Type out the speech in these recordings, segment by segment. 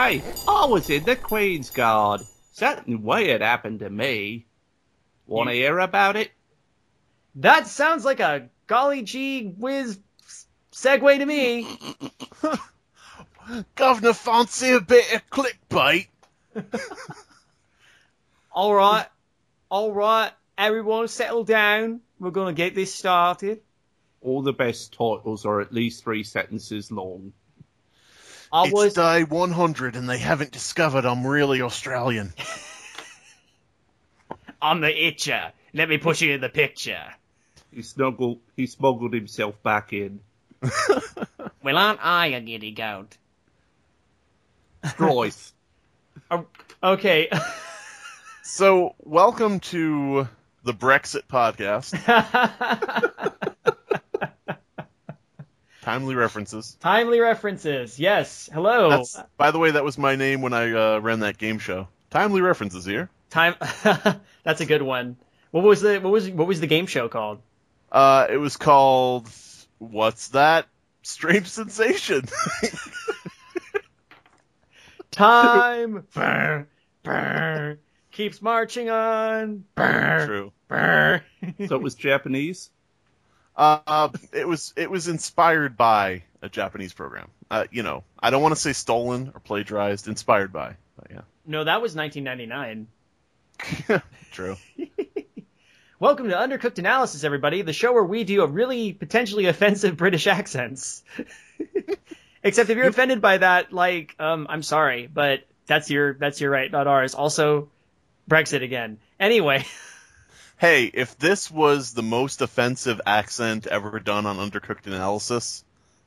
Hey, I was in the Queen's Guard. Something weird happened to me. Want to hear about it? That sounds like a golly gee whiz segue to me. Governor, fancy a bit of clickbait? all right, all right, everyone settle down. We're gonna get this started. All the best titles are at least three sentences long. I it's was day 100 and they haven't discovered I'm really Australian. I'm the itcher. Let me push you in the picture. He snuggled. He smuggled himself back in. Well, aren't I a giddy goat? Royce. Oh, okay. So, welcome to the Brexit podcast. Timely references. Timely references. Yes. Hello. That's, by the way, that was my name when I uh, ran that game show. Timely references here. Time. That's a good one. What was the what was what was the game show called? Uh, it was called What's That? Strange Sensation. Time. Brr, brr, keeps marching on. Brr, True. brr. so it was Japanese. Uh, it was it was inspired by a Japanese program. Uh, you know, I don't want to say stolen or plagiarized. Inspired by, but no, that was 1999. true. Welcome to Undercooked Analysis, everybody, the show where we do a really potentially offensive British accents. Except if you're offended by that, like, um, I'm sorry, but that's your that's your right, not ours. Also, Brexit again. Anyway, Hey, if this was the most offensive accent ever done on Undercooked Analysis,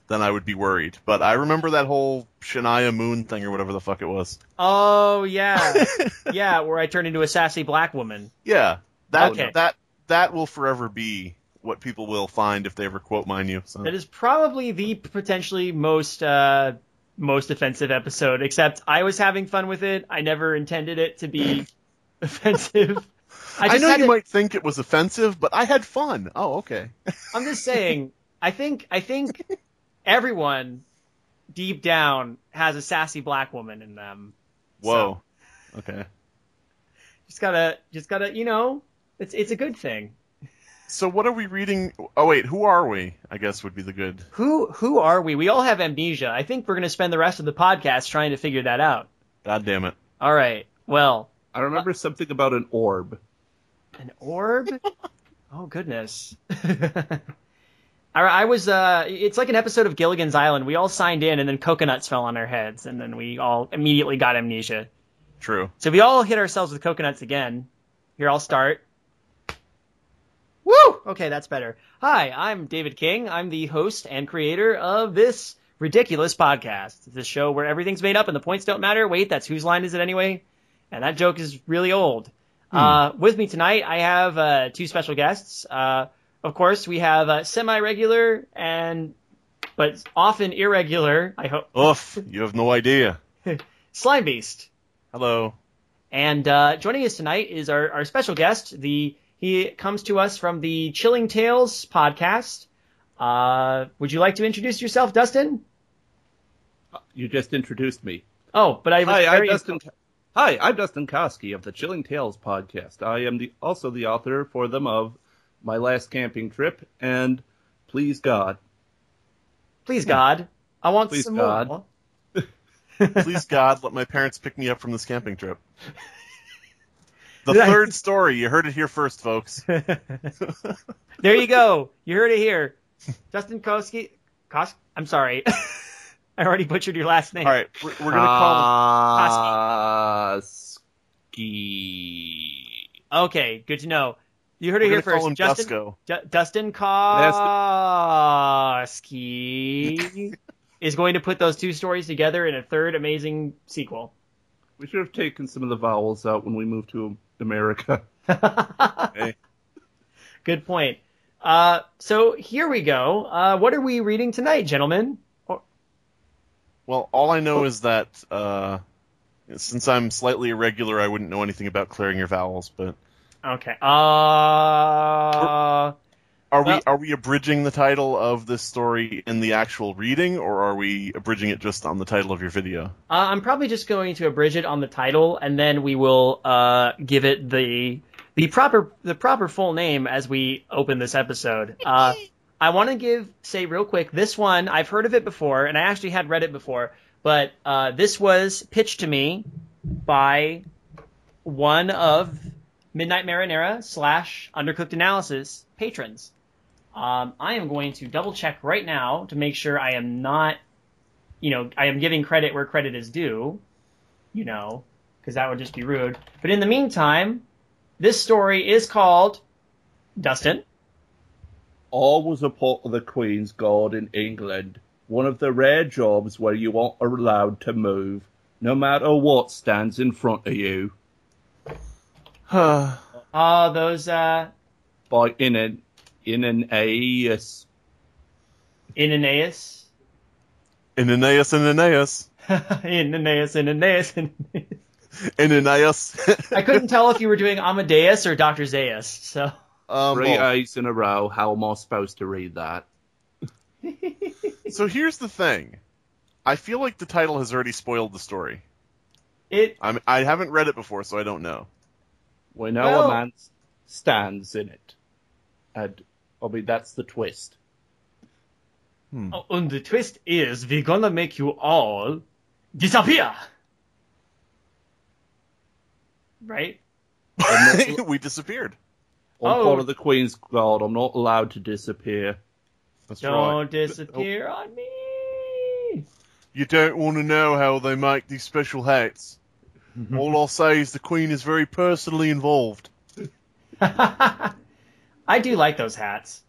then I would be worried. But I remember that whole Shania Moon thing or whatever the fuck it was. oh yeah, yeah, where I turned into a sassy black woman. Yeah, that Okay. that that will forever be what people will find if they ever quote mine you. So. That is probably the potentially most uh, most offensive episode. Except I was having fun with it. I never intended it to be offensive. I, I, know you to- might think it was offensive, but I had fun. Oh, okay. I'm just saying. I think I think everyone deep down has a sassy black woman in them. Whoa. Okay. Just gotta just gotta you know it's it's a good thing. So what are we reading? Oh wait, who are we? I guess would be the good. Who who are we? We all have amnesia. I think we're gonna spend the rest of the podcast trying to figure that out. God damn it. All right. Well, I remember uh, something about an orb. An orb? oh goodness. I, I was uh it's like an episode of Gilligan's Island. We all signed in and then coconuts fell on our heads and then we all immediately got amnesia. True. So we all hit ourselves with coconuts again. Here I'll start. Woo! Okay, that's better. Hi, I'm David King. I'm the host and creator of this ridiculous podcast. This show where everything's made up and the points don't matter. Wait, that's whose line is it anyway? And that joke is really old. Uh, with me tonight, I have uh, two special guests. Uh, of course, we have uh, semi-regular and but often irregular. I hope Oof, you have no idea. Slime Beast. Hello. And uh, joining us tonight is our, our special guest. The he comes to us from the Chilling Tales podcast. Uh, would you like to introduce yourself, Dustin? You just introduced me. Oh, but I was Hi, I'm very Dustin. Hi, I'm Dustin Koski of the Chilling Tales podcast. I am the, also the author for them of My Last Camping Trip and Please God. please God, I want Please some God. more. Please God, let my parents pick me up from this camping trip. The Did I- third story. You heard it here first, folks. there you go. You heard it here. Dustin Koski. Kos- I'm sorry. I already butchered your last name. All right, we're, we're gonna call him. Koski. Okay, good to know. You heard it We're here call first. him Justin, Dusko. D- Dustin Koski is going to put those two stories together in a third amazing sequel. We should have taken some of the vowels out when we moved to America. Hey. Good point. Uh, so here we go. Uh, what are we reading tonight, gentlemen? Well, all I know is that uh, since I'm slightly irregular, I wouldn't know anything about clearing your vowels. But Okay. Uh, Are Well- we are we abridging the title of this story in the actual reading, or are we abridging it just on the title of your video? Uh, I'm probably just going to abridge it on the title, and then we will uh, give it the the proper the proper full name as we open this episode. Uh, I want to give say real quick. This one I've heard of it before, and I actually had read it before, but uh, this was pitched to me by one of Midnight Marinara slash Undercooked Analysis patrons. Um, I am going to double check right now to make sure I am not you know, I am giving credit where credit is due, you know, because that would just be rude. But in the meantime, this story is called Dustin. All was a part of the Queen's Guard in England, one of the rare jobs where you aren't allowed to move, no matter what stands in front of you. Oh, those uh, By in an in an AES. Inenaeus, Inenaeus, Inenaeus, Inenaeus, Inenaeus, Inenaeus. Inenaeus. I couldn't tell if you were doing Amadeus or Doctor Zaius. So um, Three well, A's in a row. How am I supposed to read that? so here's the thing. I feel like the title has already spoiled the story. it I'm, I haven't read it before, so I don't know. We know Well- a man stands in it. And, I mean, that's the twist. oh, and the twist is we're gonna make you all disappear. Right? I'm we disappeared. I'm Oh. part of the Queen's Guard. I'm not allowed to disappear. That's Don't right. disappear on me. You don't want to know how they make these special hats. All I'll say is the Queen is very personally involved. I do like those hats.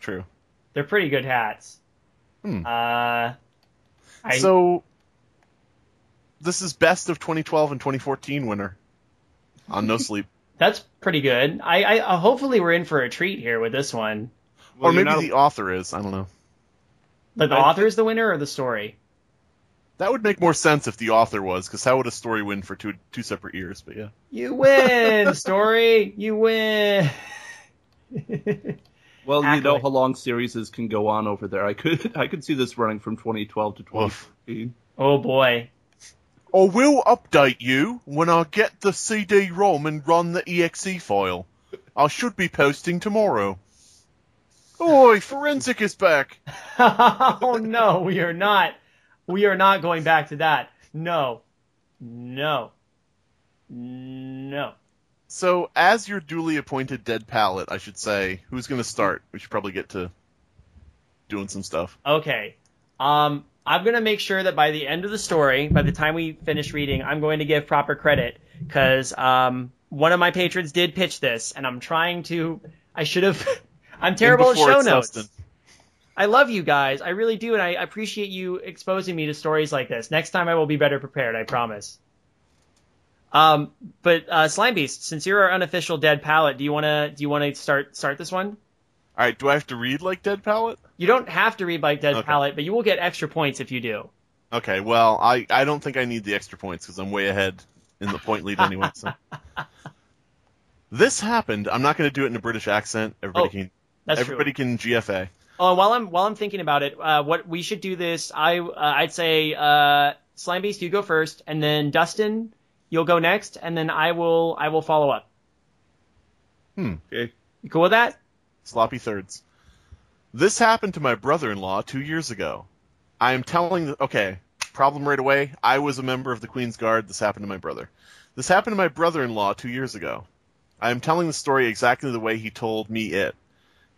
True. They're pretty good hats. Hmm. Uh, I, So, this is best of 2012 and 2014 winner on No Sleep. That's pretty good. I, I uh, hopefully we're in for a treat here with this one. or Well, you're maybe not- the author is. I don't know. But the I- author is the winner or the story? That would make more sense if the author was, because how would a story win for two two separate years? But yeah. You win, story. You win. Well, you know Accolade. how long series can go on over there. I could I could see this running from 2012 to 2014. oh boy. I will update you when I get the CD-ROM and run the exe file. I should be posting tomorrow. Oi, Forensic is back. oh no, we are not. We are not going back to that. No. No. No. So, as your duly appointed dead pallet, I should say, who's going to start? We should probably get to doing some stuff. Okay. Um, I'm gonna make sure that by the end of the story, by the time we finish reading, I'm going to give proper credit because um, one of my patrons did pitch this, and I'm trying to. I should have. I'm terrible at show notes. I love you guys. I really do, and I appreciate you exposing me to stories like this. Next time I will be better prepared. I promise. Um, but uh, Slime Beast, since you're our unofficial dead palette, do you wanna do you wanna start start this one? All right, do I have to read like dead pallet? You don't have to read like dead Okay. palette, but you will get extra points if you do. Okay, well, I, I don't think I need the extra points because I'm way ahead in the point lead anyway. So. This happened. I'm not going to do it in a British accent. Everybody Oh, can That's everybody true. can GFA. Oh, while I'm while I'm thinking about it, uh, what we should do this. I uh, I'd say uh, Slime Beast, you go first, and then Dustin, you'll go next, and then I will I will follow up. Hmm. Okay. You cool with that? Sloppy thirds. This happened to my brother-in-law two years ago. I am telling the okay problem right away. I was a member of the Queen's Guard. This happened to my brother. This happened to my brother-in-law two years ago. I am telling the story exactly the way he told me it.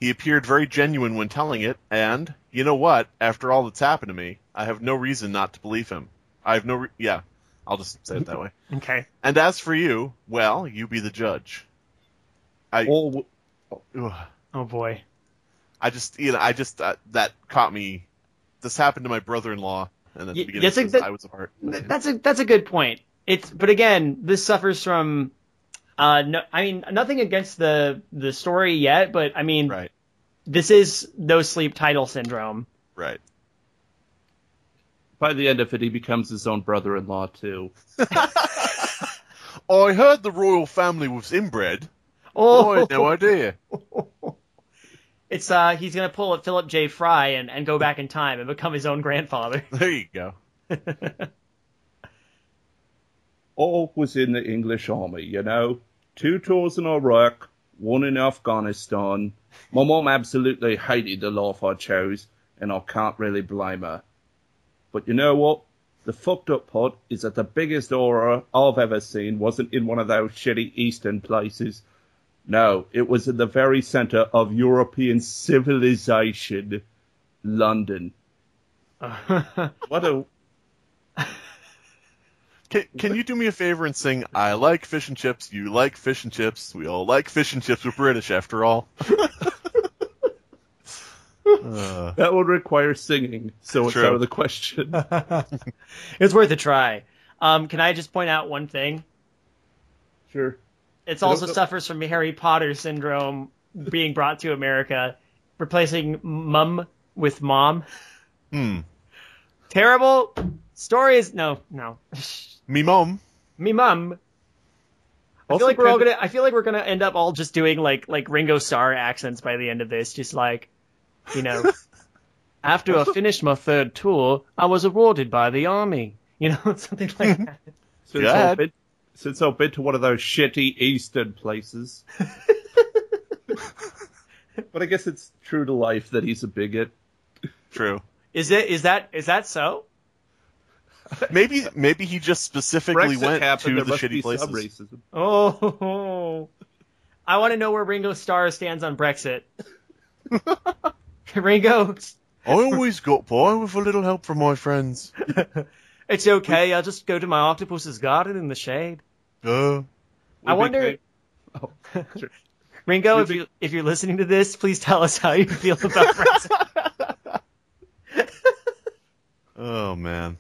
He appeared very genuine when telling it, and you know what? After all that's happened to me, I have no reason not to believe him. I have no re- yeah. I'll just say it that way. Okay. And as for you, well, you be the judge. I All, ugh. Oh boy. I just, you know, I just uh, that caught me. This happened to my brother-in-law, and at the beginning, yes, it says that- I was a part. That's a that's a good point. It's but again, this suffers from. Uh, no, I mean nothing against the the story yet, but I mean Right, this is no sleep title syndrome. right. by the end of it, he becomes his own brother-in-law too. I heard the royal family was inbred. Oh, I had no idea. It's uh he's gonna pull a Philip J. Fry and, and go back in time and become his own grandfather. There you go. All was in the English army, you know. Two tours in Iraq, one in Afghanistan. My mom absolutely hated the life I chose, and I can't really blame her. But you know what? The fucked up part is that the biggest horror I've ever seen wasn't in one of those shitty eastern places. No, it was in the very center of European civilization, London. What a Can, can you do me a favor and sing I like fish and chips, you like fish and chips, we all like fish and chips, we're British after all. Uh, that would require singing, so it's True. out of the question. it's worth a try. Um, can I just point out one thing? Sure. It's I also suffers from Harry Potter syndrome being brought to America, replacing mum with mom. hmm. Terrible stories. No, no. Me mom. Me mum. I Also feel like we're all gonna. I feel like we're gonna end up all just doing like like Ringo Starr accents by the end of this. Just like, you know, after I finished my third tour, I was awarded by the army. You know, something like that. Since Go ahead. been, since I've been to one of those shitty eastern places. but I guess it's true to life that he's a bigot. True. Is it? Is that? Is that so? Maybe maybe he just specifically Brexit went happened, to the shitty be places. some racism. Oh, I want to know where Ringo Starr stands on Brexit. Ringo, I always got by with a little help from my friends. it's okay. I'll just go to my octopus's garden in the shade. Uh, I wonder- Oh, sure. Ringo, if be- you if you're listening to this, please tell us how you feel about Brexit. oh man.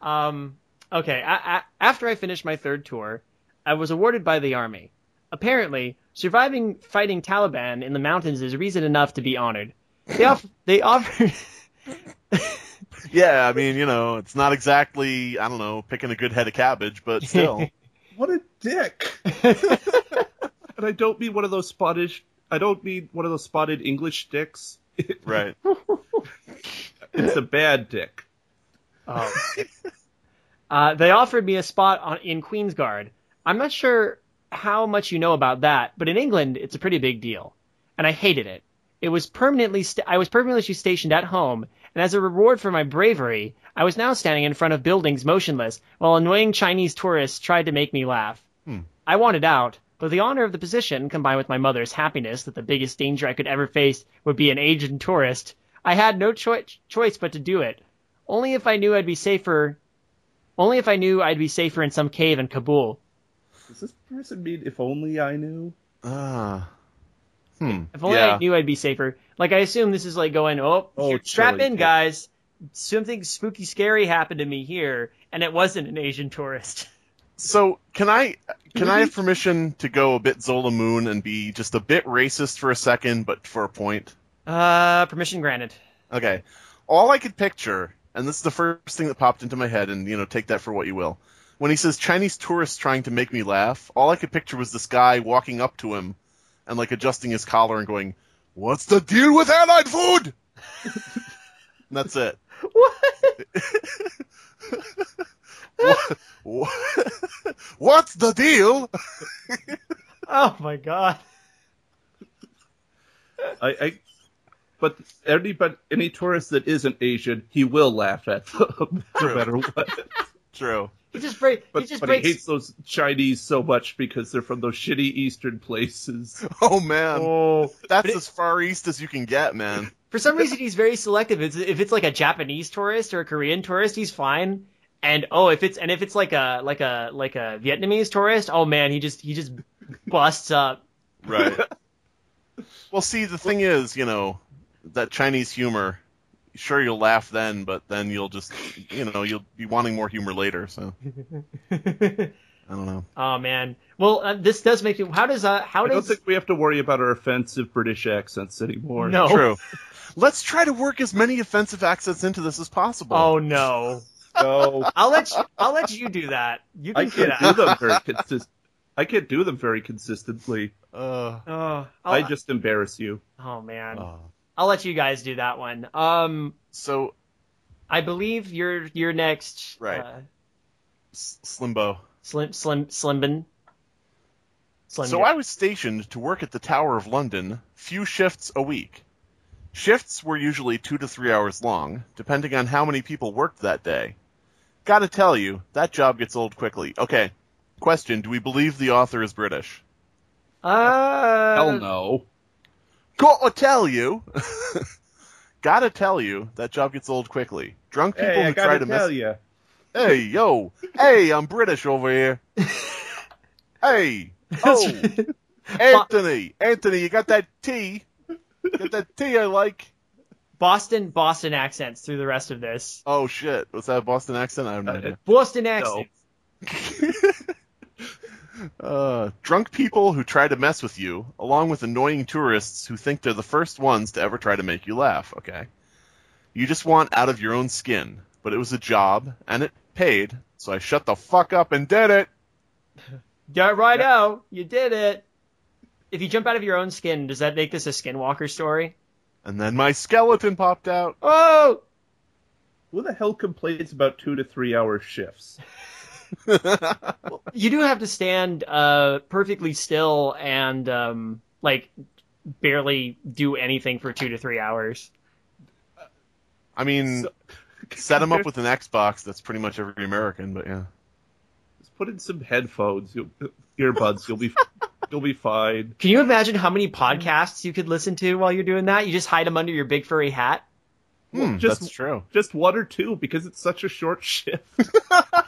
Um, okay, I, I, after I finished my third tour, I was awarded by the army. Apparently, surviving fighting Taliban in the mountains is reason enough to be honored. They off- they offered Yeah, I mean, you know, it's not exactly I don't know picking a good head of cabbage, but still. What a dick! and I don't mean one of those spotted. I don't mean one of those spotted English dicks. right. It's a bad dick. Oh. uh, they offered me a spot on, in Queen's Guard. I'm not sure how much you know about that, but in England, it's a pretty big deal, and I hated it. It was permanently. St- I was permanently stationed at home, and as a reward for my bravery, I was now standing in front of buildings motionless while annoying Chinese tourists tried to make me laugh. Hmm. I wanted out, but the honor of the position, combined with my mother's happiness that the biggest danger I could ever face would be an Asian tourist, I had no choi- choice but to do it. Only if I knew I'd be safer. Only if I knew I'd be safer in some cave in Kabul. Does this person mean if only I knew? Ah. Hmm. If only yeah. I knew I'd be safer. Like I assume this is like going, oh, Oh, strap in, guys. Something spooky, scary happened to me here, and it wasn't an Asian tourist. So can I can I have permission to go a bit Zola Moon and be just a bit racist for a second, but for a point? Uh, permission granted. Okay. All I could picture, and this is the first thing that popped into my head, and you know, take that for what you will. When he says Chinese tourists trying to make me laugh, all I could picture was this guy walking up to him and like adjusting his collar and going, "What's the deal with airline food?" that's it. What? What, what, what's the deal? Oh my god. I, I but any but any tourist that isn't Asian, he will laugh at them no True. matter what. True. He just break. But, he just but breaks. he hates those Chinese so much because they're from those shitty Eastern places. Oh man, oh, that's but it- as far east as you can get, man. For some reason, he's very selective. It's, if it's like a Japanese tourist or a Korean tourist, he's fine. And oh, if it's and if it's like a like a like a Vietnamese tourist, oh man, he just he just busts up. Right. well, see, the thing is, you know, that Chinese humor. Sure, you'll laugh then, but then you'll just, you know, you'll be wanting more humor later. So I don't know. oh man. Well, uh, this does make me. How does uh how does I don't think we have to worry about our offensive British accents anymore. no? True. Let's try to work as many offensive accents into this as possible. Oh no. No, I'll let you. I'll let you do that. You can I can't that. do them very consist- I can't do them very consistently. Uh, Oh, I just embarrass you. oh man, uh, I'll let you guys do that one. Um, so I believe you're you're next. Right. Uh, Slimbo. Slim Slim Slimbin. Slim. So I was stationed to work at the Tower of London, few shifts a week. Shifts were usually two to three hours long, depending on how many people worked that day. Gotta tell you, that job gets old quickly. Okay, question, do we believe the author is British? Uh, Hell no. Gotta tell you! Gotta tell you, that job gets old quickly. Drunk people Hey, I who try gotta to tell mess- you. Hey, yo! Hey, I'm British over here! hey! Oh! Anthony! Anthony, you got that tea? Got that tea I like? Boston Boston accents through the rest of this. Oh shit, was that a Boston accent? I have no Uh, idea. Boston accents. Uh, drunk people who try to mess with you, along with annoying tourists who think they're the first ones to ever try to make you laugh, okay? You just want out of your own skin, but it was a job, and it paid, so I shut the fuck up and did it! Yeah, right out. You did it. If you jump out of your own skin, does that make this a skinwalker story? And then my skeleton popped out. Oh, Who the hell complains about two to three hour shifts? you do have to stand uh, perfectly still and um, like barely do anything for two to three hours. I mean, set them up with an Xbox, that's pretty much every American, but yeah. Just put in some headphones, you'll, earbuds. You'll be you'll be fine. Can you imagine how many podcasts you could listen to while you're doing that? You just hide them under your big furry hat. Hmm, just- that's true. Just one or two because it's such a short shift.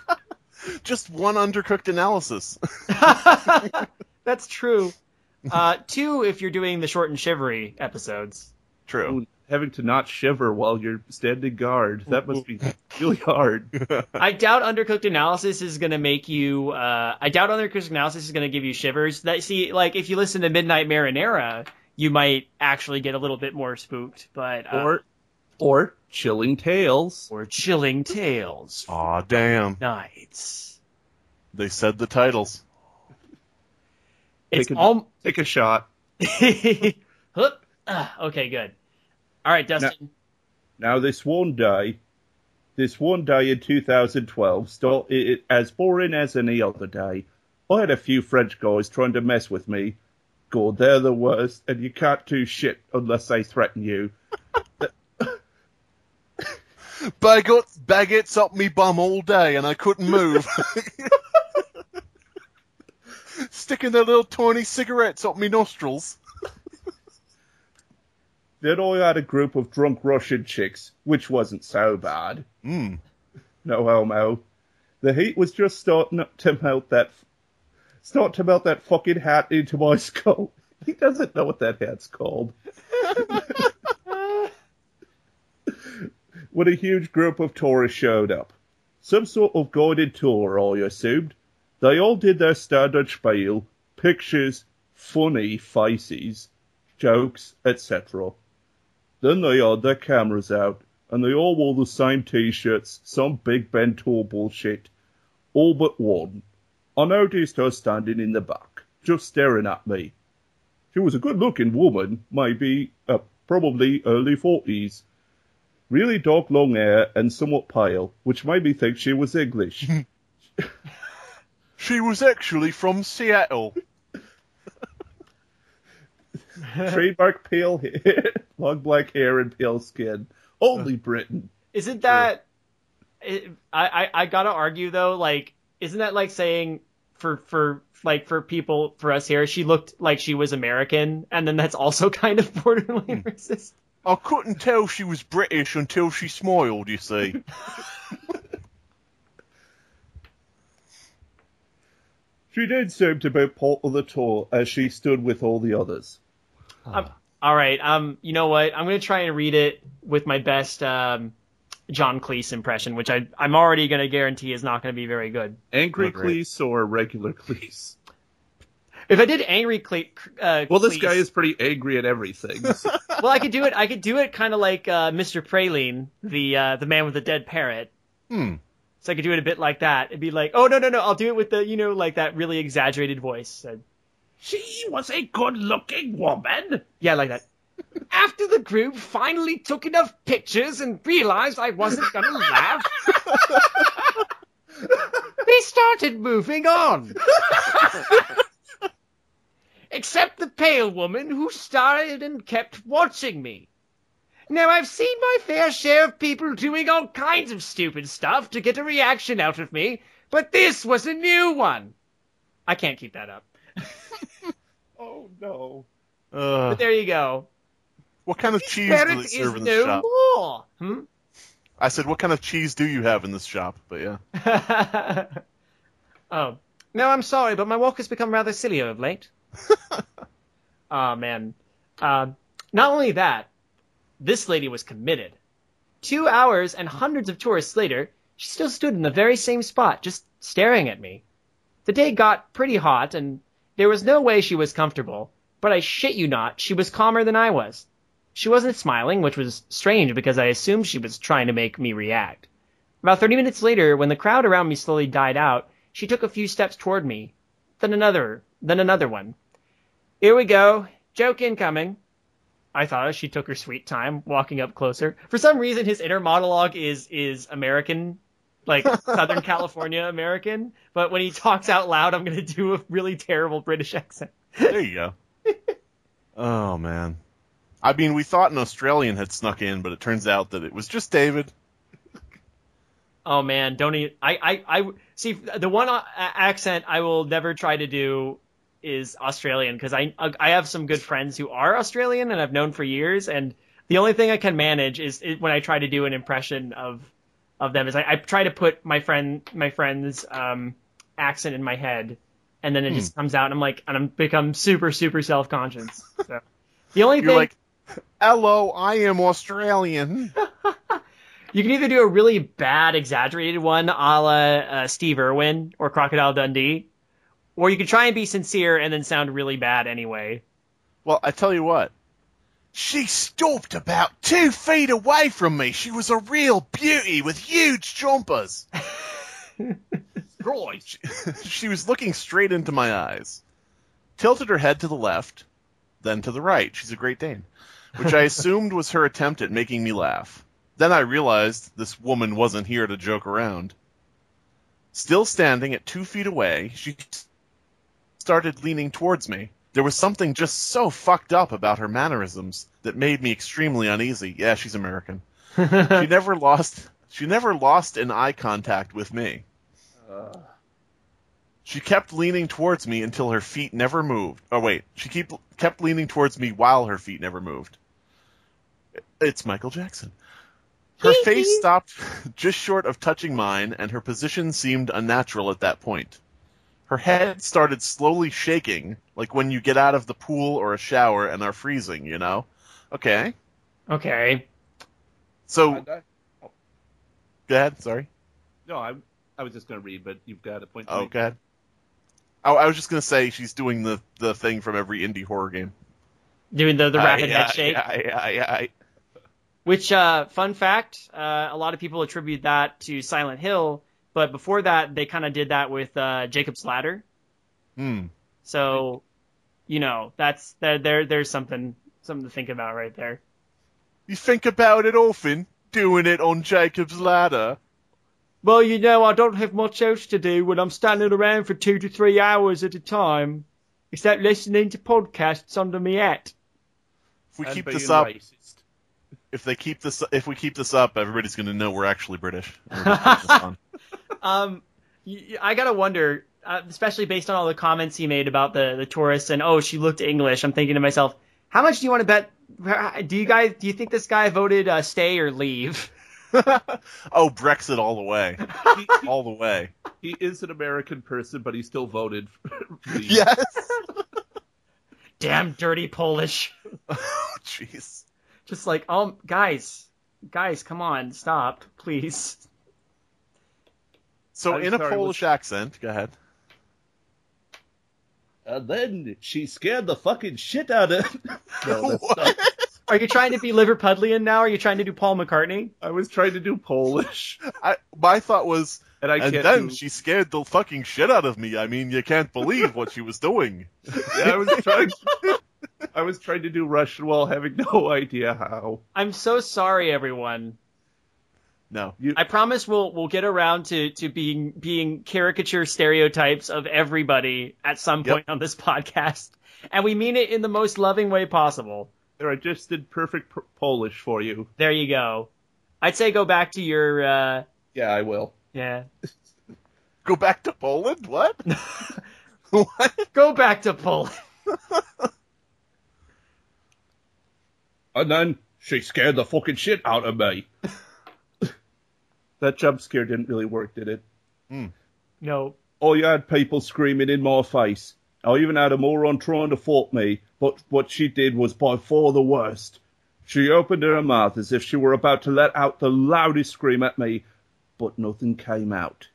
Just one undercooked analysis. That's true. Uh, two, if you're doing the short and shivery episodes. true. Having to not shiver while you're standing guard. That must be really hard. I doubt undercooked analysis is going to make you. Uh, I doubt undercooked analysis is going to give you shivers. That see, like if you listen to Midnight Marinara, you might actually get a little bit more spooked. But uh, Or or chilling tales. or chilling tales, Aw, damn. nights. They said the titles. It's Take a- all. Take a shot. Hup. Ah, okay, good. All right, Dustin. Now, this one day, this one day in 2012, started it, as boring as any other day. I had a few French guys trying to mess with me. God, they're the worst, and you can't do shit unless they threaten you. Baguettes, baguettes up me bum all day and I couldn't move. Sticking their little tiny cigarettes up me nostrils. Then I had a group of drunk Russian chicks, which wasn't so bad. Hmm. No homo. The heat was just starting to melt that, start to melt that fucking hat into my skull. He doesn't know what that hat's called. when a huge group of tourists showed up. Some sort of guided tour, I assumed. They all did their standard spiel, pictures, funny faces, jokes, etc. Then they had their cameras out, and they all wore the same t-shirts, some Big Ben tour bullshit. All but one. I noticed her standing in the back, just staring at me. She was a good-looking woman, maybe, uh, probably early forties. Really dark long hair and somewhat pale, which made me think she was English. She was actually from Seattle. Trademark pale hair, long black hair and pale skin. Only Britain. Isn't that? It, I, I I gotta argue though. Like, isn't that like saying for for like for people for us here, she looked like she was American, and then that's also kind of borderline hmm. racist. I couldn't tell she was British until she smiled, you see. She did seem to be part of the tour as she stood with all the others. All right, um, you know what? I'm gonna try and read it with my best um, John Cleese impression, which I I'm already gonna guarantee is not gonna be very good. Angry. Cleese or regular Cleese? If I did angry Cle- uh, Well, this Cleese- guy is pretty angry at everything. well, I could do it. I could do it kind of like uh, Mr. Praline, the uh, the man with the dead parrot. Hmm. So I could do it a bit like that. It'd be like, oh no no no, I'll do it with the you know like that really exaggerated voice. She was a good-looking woman. yeah, like that. After the group finally took enough pictures and realized I wasn't gonna laugh, they started moving on. Except the pale woman who started and kept watching me. Now I've seen my fair share of people doing all kinds of stupid stuff to get a reaction out of me, but this was a new one. I can't keep that up. Oh no. Uh, But there you go. what kind of cheese do they serve is in this no shop? more. Hmm? I said, what kind of cheese do you have in this shop? But yeah. oh. No, I'm sorry, but my walk has become rather silly of late. oh, man. Um, not only that, this lady was committed. Two hours and hundreds of tourists later, she still stood in the very same spot, just staring at me. The day got pretty hot, and there was no way she was comfortable, but I shit you not, she was calmer than I was. She wasn't smiling, which was strange because I assumed she was trying to make me react. About 30 minutes later, when the crowd around me slowly died out, she took a few steps toward me. Then another, then another one. Here we go. Joke incoming. I thought as she took her sweet time walking up closer. For some reason, his inner monologue is is American, like Southern California American. But when he talks out loud, I'm gonna do a really terrible British accent. There you go. oh man. I mean, we thought an Australian had snuck in, but it turns out that it was just David. Oh man, don't even. I, I, I see the one accent I will never try to do is Australian because I, I have some good friends who are Australian and I've known for years, and the only thing I can manage is, is when I try to do an impression of of them is I, I try to put my friend my friend's um, accent in my head, and then it just comes out, and I'm like, and I'm become super super self conscious. So the only You're thing like, "Hello, I am Australian." You can either do a really bad, exaggerated one, a la uh, Steve Irwin or Crocodile Dundee, or you can try and be sincere and then sound really bad anyway. Well, I tell you what. She stopped about two feet away from me. She was a real beauty with huge jumpers. Right. she was looking straight into my eyes, tilted her head to the left, then to the right. She's a Great Dane, which I assumed was her attempt at making me laugh. Then I realized this woman wasn't here to joke around. Still standing at two feet away, she started leaning towards me. There was something just so fucked up about her mannerisms that made me extremely uneasy. Yeah, she's American. she never lost. She never lost an eye contact with me. She kept leaning towards me until her feet never moved. Oh wait, she keep, kept leaning towards me while her feet never moved. It's Michael Jackson. Her face stopped just short of touching mine, and her position seemed unnatural at that point. Her head started slowly shaking, like when you get out of the pool or a shower and are freezing, you know? Okay. Okay. So, I- I- go ahead, sorry. no, I, I was just going to read, but you've got a point. to Oh, make. go ahead. Oh, I was just gonna say she's doing the, the thing from every indie horror game. Doing the, the rapid Aye, head aye, shake. aye, aye, aye. Which, uh, fun fact, uh, a lot of people attribute that to Silent Hill, but before that, they kind of did that with uh, Jacob's Ladder. Hmm. So, you know, that's there. There, there's something something to think about right there. You think about it often, doing it on Jacob's ladder. Well, you know, I don't have much else to do when I'm standing around for two to three hours at a time, except listening to podcasts under me hat. If we And keep this up, racist. if they keep this, if we keep this up, everybody's gonna know we're actually British. Um, y- y- I gotta wonder, uh, especially based on all the comments he made about the the tourists and oh, she looked English. I'm thinking to myself, how much do you want to bet? Do you guys do you think this guy voted uh, stay or leave? oh, Brexit all the way, He, all the way. he is an American person, but he still voted. For Yes. Damn dirty Polish. oh, jeez. Just like, um, guys, guys, come on, stop, please. So, I'm in a sorry, Polish accent, go ahead. And then she scared the fucking shit out of. No. Are you trying to be Liverpudlian now? Are you trying to do Paul McCartney? I was trying to do Polish. I, my thought was And I and can't then do- she scared the fucking shit out of me. I mean, you can't believe what she was doing. Yeah, I was trying. I was trying to do Russian while having no idea how. I'm so sorry, everyone. No. You, I promise we'll we'll get around to to being being caricature stereotypes of everybody at some Yep. point on this podcast, and we mean it in the most loving way possible. there, I just did perfect p- Polish for you. There you go. I'd say go back to your uh Yeah, I will. yeah. Go back to Poland? What? what? Go back to Poland. And then she scared the fucking shit out of me. That jump scare didn't really work, did it? No. Oh, you had people screaming in my face. I even had a moron trying to fault me, but what she did was by far the worst. She opened her mouth as if she were about to let out the loudest scream at me, but nothing came out.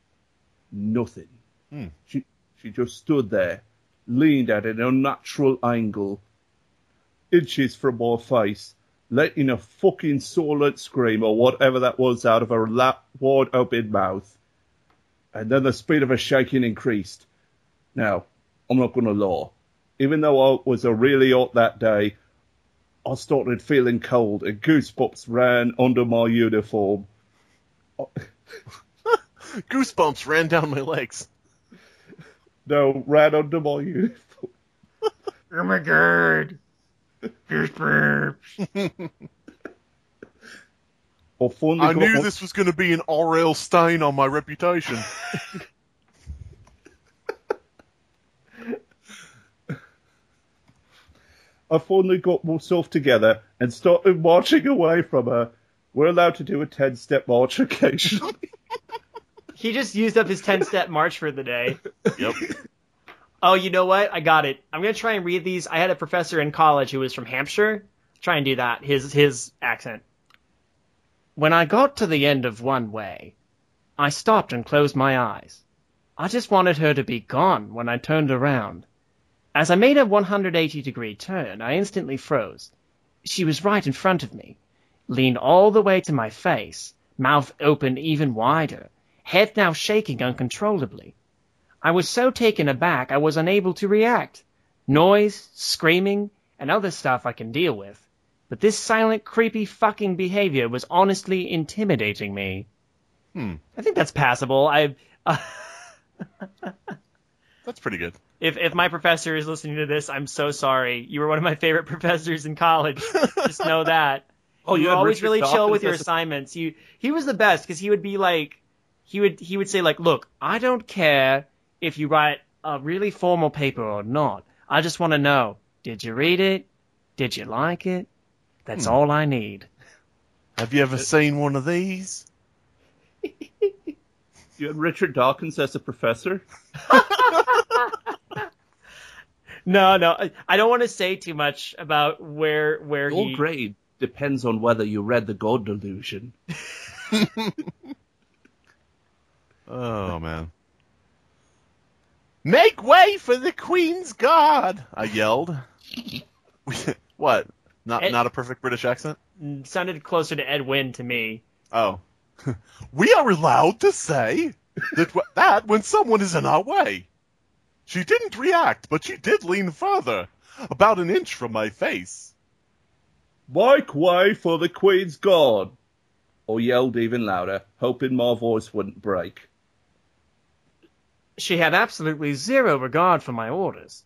Nothing. Hmm. She she just stood there, leaned at an unnatural angle, inches from my face, letting a fucking silent scream or whatever that was out of her la- wide open mouth and then the speed of her shaking increased. Now, I'm not going to lie. Even though I was a really hot that day, I started feeling cold and goosebumps ran under my uniform. Goosebumps ran down my legs. No, ran under my uniform. Oh my god. Goosebumps. I I knew this was going to be an RL stain on my reputation. I finally got myself together and started marching away from her. We're allowed to do a 10 step march occasionally. He just used up his 10 step march for the day. yep. Oh, you know what? I got it. I'm gonna try and read these. I had a professor in college who was from Hampshire. Try and do that. His his accent. When I got to the end of one way, I stopped and closed my eyes. I just wanted her to be gone when I turned around. As I made a 180 degree turn, I instantly froze. She was right in front of me, leaned all the way to my face, mouth open even wider, head now shaking uncontrollably. I was so taken aback I was unable to react. Noise, screaming, and other stuff I can deal with. But this silent, creepy fucking behavior was honestly intimidating me. Hmm. I think that's passable. I, uh, That's pretty good. if if my professor is listening to this, I'm so sorry. You were one of my favorite professors in college. Just know that. Oh, you you were always Richard really chill with your assignments. He he was the best because he would be like, he would he would say like, look, I don't care if you write a really formal paper or not. I just want to know, did you read it? Did you like it? That's Hmm. all I need. Have you ever seen one of these? You had Richard Dawkins as a professor? No, no, I- I don't want to say too much about where where Your he. grade depends on whether you read The God Delusion. Oh man. Make way for the Queen's Guard! I yelled. what? Not Ed- not a perfect British accent? Mm, sounded closer to Ed Wynn to me. Oh. we are allowed to say that, w- that when someone is in our way. She didn't react, but she did lean further, about an inch from my face. Make way for the Queen's God! Or yelled even louder, hoping my voice wouldn't break. She had absolutely zero regard for my orders.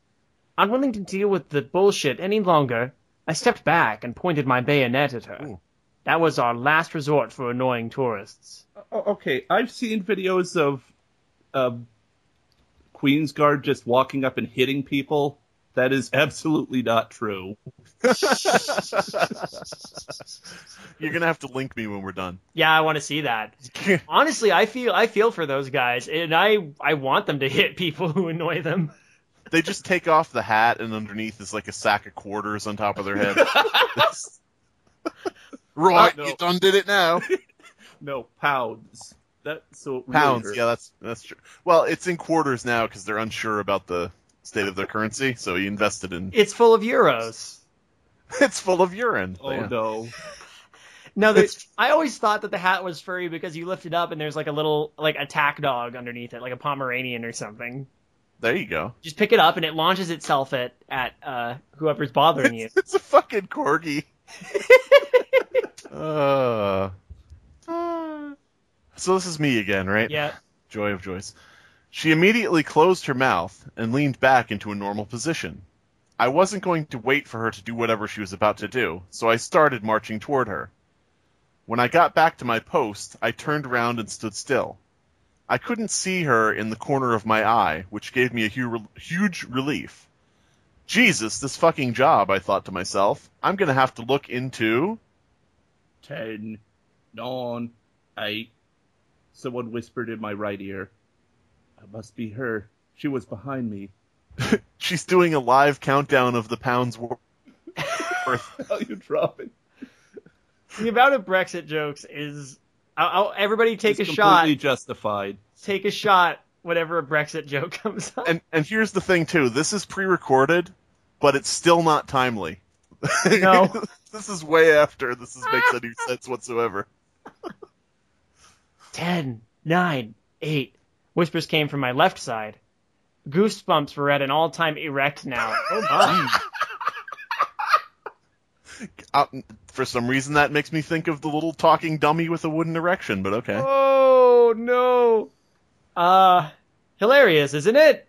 Unwilling to deal with the bullshit any longer, I stepped back and pointed my bayonet at her. Ooh. That was our last resort for annoying tourists. Okay, I've seen videos of um, Queen's Guard just walking up and hitting people. That is absolutely not true. You're gonna have to link me when we're done. Yeah, I want to see that. Honestly, I feel I feel for those guys, and I I want them to hit people who annoy them. they just take off the hat, and underneath is like a sack of quarters on top of their head. right, No. you done did it now. No, pounds. That so it really Pounds, yeah, that's that's true. Well, it's in quarters now because they're unsure about the state of their currency, so he invested in. It's full of euros. It's full of urine. Oh Yeah. no. No, there's, I always thought that the hat was furry because you lift it up and there's like a little like attack dog underneath it, like a Pomeranian or something. There you go. Just pick it up and it launches itself at at uh, whoever's bothering you. It's a fucking corgi. uh, uh, so this is me again, right? yeah. Joy of joys. She immediately closed her mouth and leaned back into a normal position. I wasn't going to wait for her to do whatever she was about to do, so I started marching toward her. When I got back to my post, I turned around and stood still. I couldn't see her in the corner of my eye, which gave me a hu- huge relief. Jesus, this fucking job, I thought to myself. I'm gonna have to look into. Ten, nine, eight. Someone whispered in my right ear. It must be her. She was behind me. She's doing a live countdown of the pounds worth. How you dropping? The amount of Brexit jokes is. I'll, I'll, everybody take it's a shot. completely justified. Take a shot whenever a Brexit joke comes up. And and here's the thing too. This is pre-recorded, but it's still not timely. No. this is way after this is, makes any sense whatsoever. Ten, nine, eight. Whispers came from my left side. Goosebumps were at an all-time erect now. Oh my! Uh, for some reason, that makes me think of the little talking dummy with a wooden erection. But okay. Oh no! Uh, hilarious, isn't it?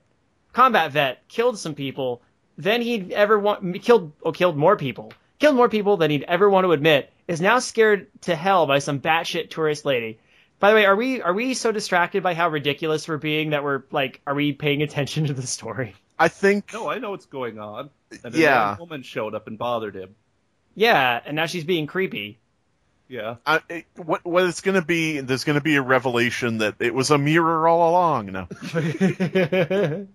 Combat vet killed some people. Then he'd ever want killed oh killed more people. Killed more people than he'd ever want to admit. Is now scared to hell by some batshit tourist lady. By the way, are we are we so distracted by how ridiculous we're being that we're like, are we paying attention to the story? I think. No, I know what's going on. And Yeah. a woman showed up and bothered him. Yeah, and now she's being creepy. Yeah. I, it, what what it's gonna be? There's gonna be a revelation that it was a mirror all along. No.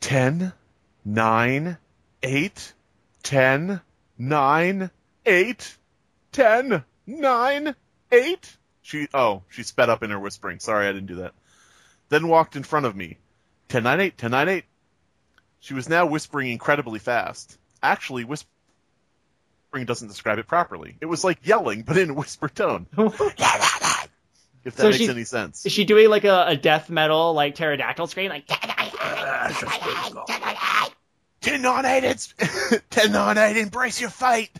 Ten, nine, eight, ten, nine, eight, ten, nine, eight. She oh she sped up in her whispering. Sorry, I didn't do that. Then walked in front of me. Ten nine eight, ten nine eight. She was now whispering incredibly fast. Actually, whispering doesn't describe it properly. It was like yelling, but in a whisper tone. If that So makes she- any sense. Is she doing like a, a death metal like pterodactyl scream like? Ten nine eight, it's ten nine eight. Embrace your fate.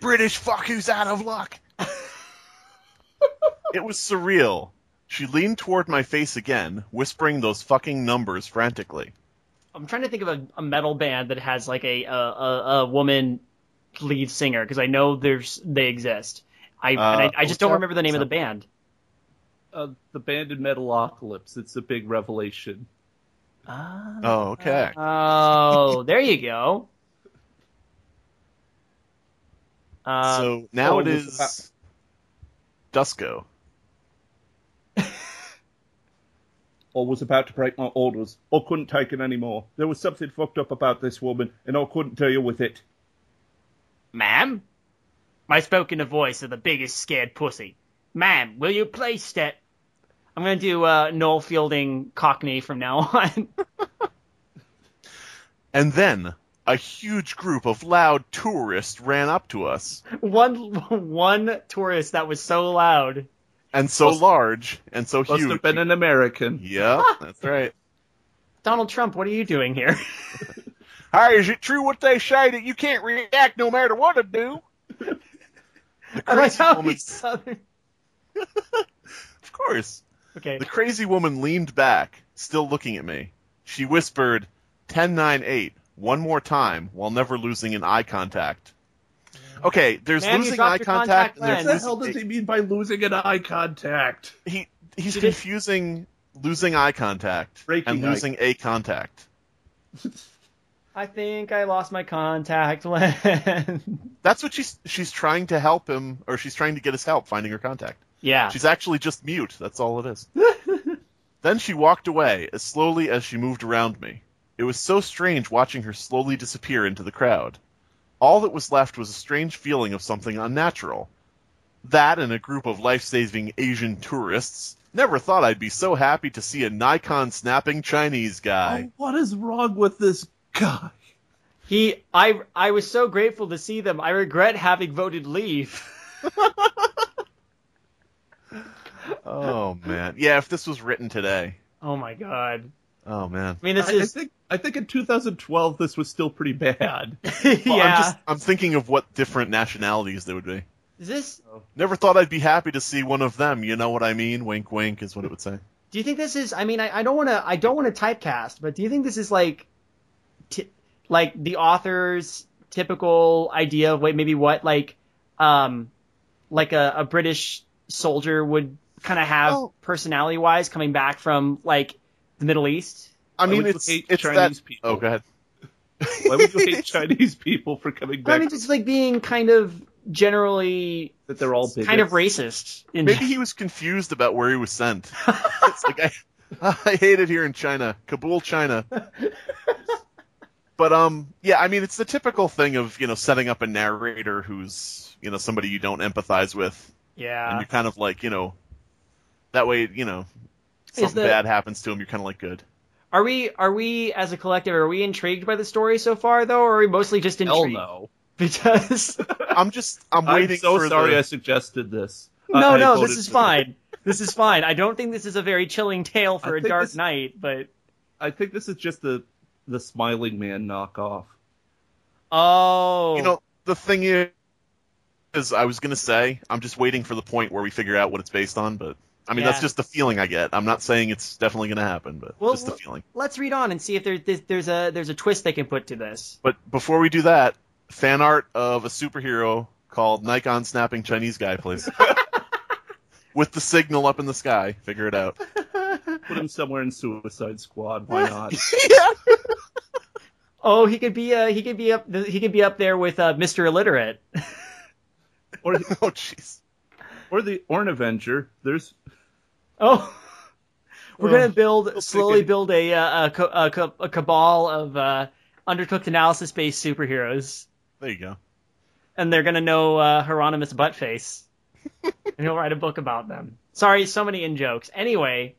British fuck who's out of luck. it was surreal. She leaned toward my face again, whispering those fucking numbers frantically. I'm trying to think of a, a metal band that has like a a, a, a woman lead singer because I know there's they exist. I and I, I just don't what's remember the name of the band. Uh, the band in Metalocalypse. It's a big revelation. Ah. Oh, okay. Oh, there you go. Uh, so now oh, it was is Dusko. I was about to break my orders. or couldn't take it anymore. There was something fucked up about this woman, and I couldn't deal with it. ma'am, I spoke in a voice of the biggest scared pussy. Ma'am, will you please step? I'm gonna do uh, Noel Fielding Cockney from now on. And then a huge group of loud tourists ran up to us. one one tourist that was so loud. And so Must- large and so Must huge. have been an American. Yeah, that's right. Donald Trump, what are you doing here? Hi, is it true what they say that you can't react no matter what I do? The I like crazy how woman, he's southern. of course. Okay. The crazy woman leaned back, still looking at me. She whispered, 1098, one more time, while never losing an eye contact. Mm-hmm. Okay, there's Man, losing eye contact, contact and there's What the hell does losing, he mean by losing an eye contact? he, he's did- confusing losing eye contact Breaking and eye- losing a contact. I think I lost my contact lens. That's what she's she's trying to help him, or she's trying to get his help finding her contact. yeah. She's actually just mute. That's all it is. then she walked away as slowly as she moved around me. It was so strange watching her slowly disappear into the crowd. All that was left was a strange feeling of something unnatural. That and a group of life-saving Asian tourists. Never thought I'd be so happy to see a Nikon snapping Chinese guy. Oh, what is wrong with this guy? He, I, I was so grateful to see them. I regret having voted leave. Oh man, yeah. If this was written today, Oh my god. oh man. I mean, this I, I is think I think in 2012 this was still pretty bad. Well, yeah. I'm just I'm thinking of what different nationalities they would be. Is this? Never thought I'd be happy to see one of them. You know what I mean? Wink, wink is what it would say. Do you think this is? I mean, I, I don't want to. I don't want to typecast, but do you think this is like, t- like the author's typical idea of wait, maybe what like, um, like a, a British soldier would kind of have Oh. personality wise coming back from like the Middle East? I mean, would you it's hate it's Chinese that. people? Oh, go ahead. Why would you hate Chinese people for coming I mean, it's like being kind of generally that they're all bigots? kind of racist. In Maybe he was confused about where he was sent. it's like I, I hate it here in China, Kabul, China. But um, yeah, I mean, it's the typical thing of you know setting up a narrator who's you know somebody you don't empathize with, Yeah, and you're kind of like you know, that way you know something the- bad happens to him, you're kind of like good. Are we are we as a collective are we intrigued by the story so far though, or are we mostly just intrigued? Hell intrigued? no. Because I'm just I'm I'm waiting so for sorry the, I suggested this. no, I- I no, this is for fine. This is fine. I don't think this is a very chilling tale for I a think dark this- night, but I think this is just the the Smiling Man knockoff. oh, You know, the thing is, is I was gonna say I'm just waiting for the point where we figure out what it's based on, but I mean that's just the feeling I get. I'm not saying it's definitely gonna happen, but Well, just the feeling. let's read on and see if there, there's there's a there's a twist they can put to this. But before we do that, fan art of a superhero called Nikon snapping Chinese guy, please. With the signal up in the sky, figure it out. Put him somewhere in Suicide Squad. Why not? yeah. Oh, he could be uh he could be up he could be up there with uh, Mr. Illiterate. or Oh jeez. Or the or an Avenger. There's Oh. We're Oh, gonna build still slowly build a uh, a, a, a cabal of uh, undercooked analysis based superheroes, There you go. and they're gonna know uh, Hieronymus Buttface, and he'll write a book about them. Sorry, so many in jokes. Anyway,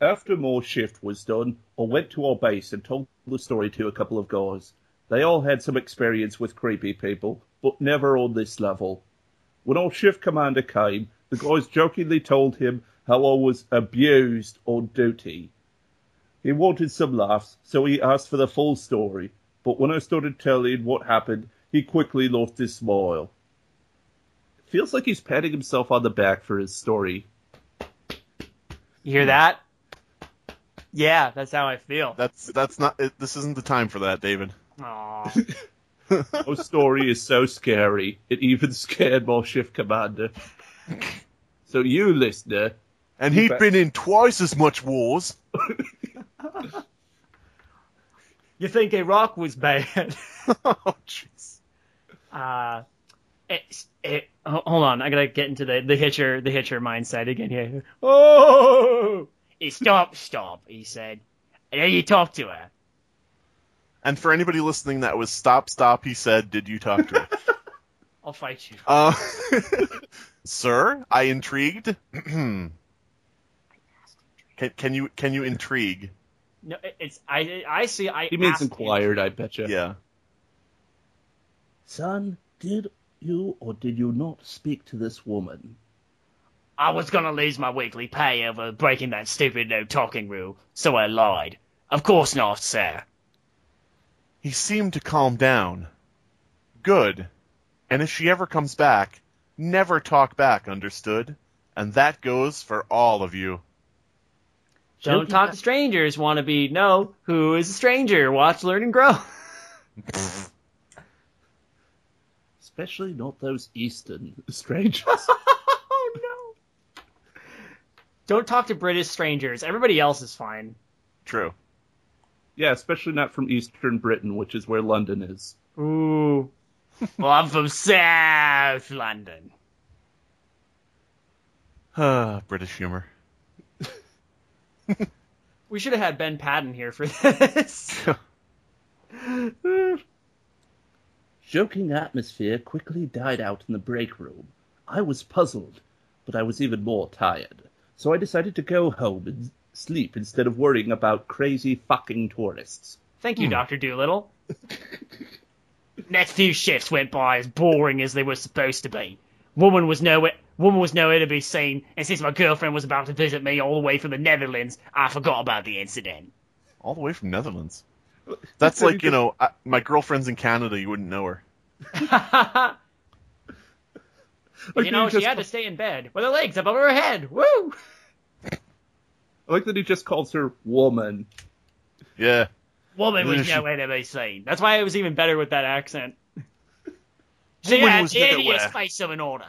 after more shift was done, I went to our base and told the story to a couple of guys. They all had some experience with creepy people, but never on this level. When our shift commander came, the guys jokingly told him how I was abused on duty. He wanted some laughs, so he asked for the full story, but when I started telling what happened, he quickly lost his smile. Feels like he's patting himself on the back for his story. you hear that? Yeah, that's how I feel. That's that's not. It, this isn't the time for that, David. Aw. Our story is so scary, it even scared my shift commander. So you, listener, And he'd bet. been in twice as much wars. You think Iraq was bad? oh jeez. uh, it, it, hold on, I gotta get into the the hitcher the hitcher mindset again here. Oh, he stop, stop. He said, and then you talk to her. And for anybody listening, that was stop, stop. He said, "Did you talk to her?" I'll fight you. uh, sir, I intrigued. can, can you can you intrigue? No, it's I I see. I he means asked you. inquired, I betcha. Yeah. Son, did you or did you not speak to this woman? I was gonna lose my weekly pay over breaking that stupid no talking rule, so I lied. Of course not, sir. He seemed to calm down. Good. And if she ever comes back, never talk back, understood? And that goes for all of you. Don't talk to strangers, wannabe. No, who is a stranger? Watch, learn, and grow. Especially not those Eastern strangers. oh no! Don't talk to British strangers. Everybody else is fine. True. Yeah, especially not from Eastern Britain, which is where London is. Ooh. well, I'm from South London. Ah, British humor. We should have had Ben Patton here for this. Joking atmosphere quickly died out in the break room. I was puzzled, but I was even more tired. So I decided to go home and sleep instead of worrying about crazy fucking tourists. Thank you, hmm. Doctor Dolittle. Next few shifts went by as boring as they were supposed to be. Woman was nowhere. Woman was nowhere to be seen, and since my girlfriend was about to visit me all the way from the Netherlands, I forgot about the incident. All the way from Netherlands. That's like you know, I, my girlfriend's in Canada. You wouldn't know her. You know, she had to stay in bed with her legs above her head. Woo! I like that he just calls her woman. Yeah. Woman was Yeah, she- nowhere to be seen. That's why it was even better with that accent. She Woman had was the hideous face of an order.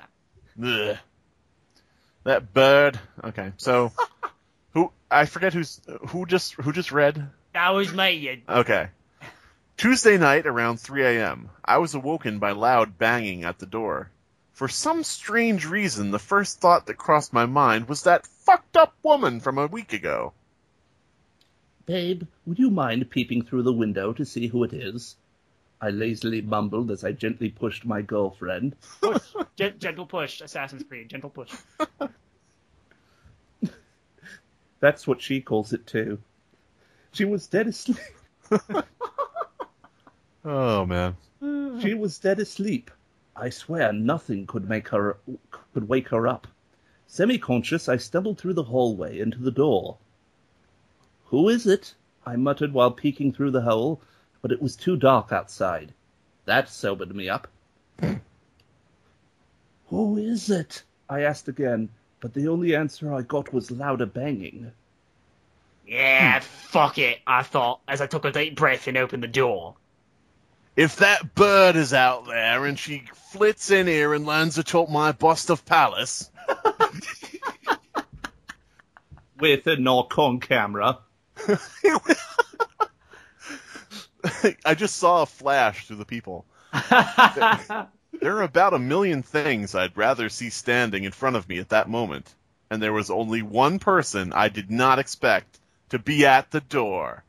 Ugh. That bird. Okay, so who I forget who's who just who just read. That was me, you Okay. Tuesday night around 3 a.m., I was awoken by loud banging at the door. For some strange reason, the first thought that crossed my mind was that fucked up woman from a week ago. Babe, would you mind peeping through the window to see who it is? I lazily mumbled as I gently pushed my girlfriend. push. Gen- gentle push. Assassin's Creed. Gentle push. That's what she calls it too. She was dead asleep. Oh man. She was dead asleep. I swear nothing could make her could wake her up. Semi-conscious, I stumbled through the hallway into the door. Who is it? I muttered while peeking through the hole, but it was too dark outside. That sobered me up. Who is it? I asked again, but the only answer I got was louder banging. Yeah, fuck it, I thought, as I took a deep breath and opened the door. If that bird is out there and she flits in here and lands atop my bust of Pallas, With a knock on camera. I just saw a flash through the people. There are about a million things I'd rather see standing in front of me at that moment, and there was only one person I did not expect to be at the door.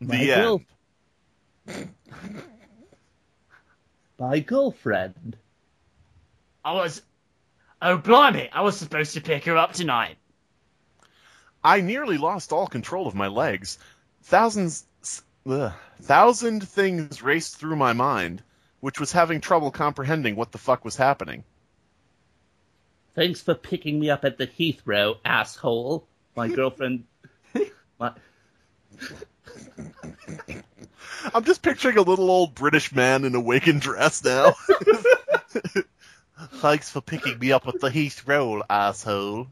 My The girl- end. My girlfriend. I was. Oh, blimey, I was supposed to pick her up tonight. I nearly lost all control of my legs. Thousands, ugh, thousand things raced through my mind, which was having trouble comprehending what the fuck was happening. Thanks for picking me up at the Heathrow, asshole. My girlfriend. my, I'm just picturing a little old British man in a wig and dress now. Thanks for picking me up at the Heathrow, asshole.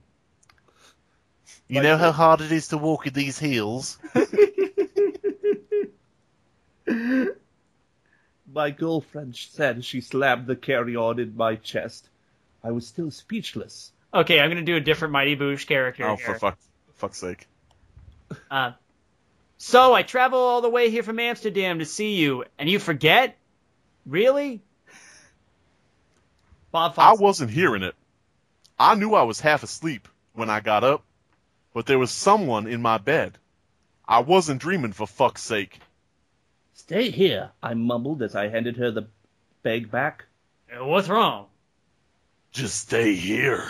You know how hard it is to walk in these heels? my girlfriend said she slammed the carry-on in my chest. I was still speechless. Okay, I'm gonna do a different Mighty Boosh character Oh, here. for fuck, fuck's sake. Uh, so I travel all the way here from Amsterdam to see you, and you forget? Really? Bob I wasn't hearing it. I knew I was half asleep when I got up, but there was someone in my bed. I wasn't dreaming for fuck's sake. Stay here, I mumbled as I handed her the bag back. Uh, What's wrong? Just stay here.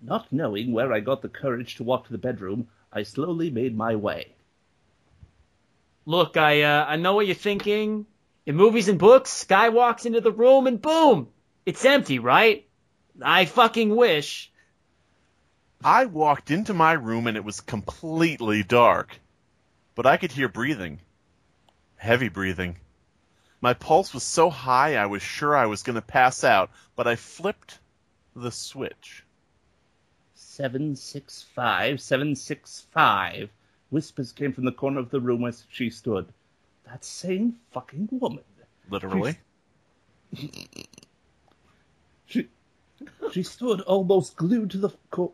Not knowing where I got the courage to walk to the bedroom, I slowly made my way. Look, I uh, I know what you're thinking. In movies and books, guy walks into the room and boom, it's empty, right? I fucking wish. I walked into my room and it was completely dark, but I could hear breathing. Heavy breathing. My pulse was so high I was sure I was going to pass out, but I flipped the switch. Seven six five, seven six five. Whispers came from the corner of the room where she stood. That same fucking woman. Literally. She, she stood almost glued to the co-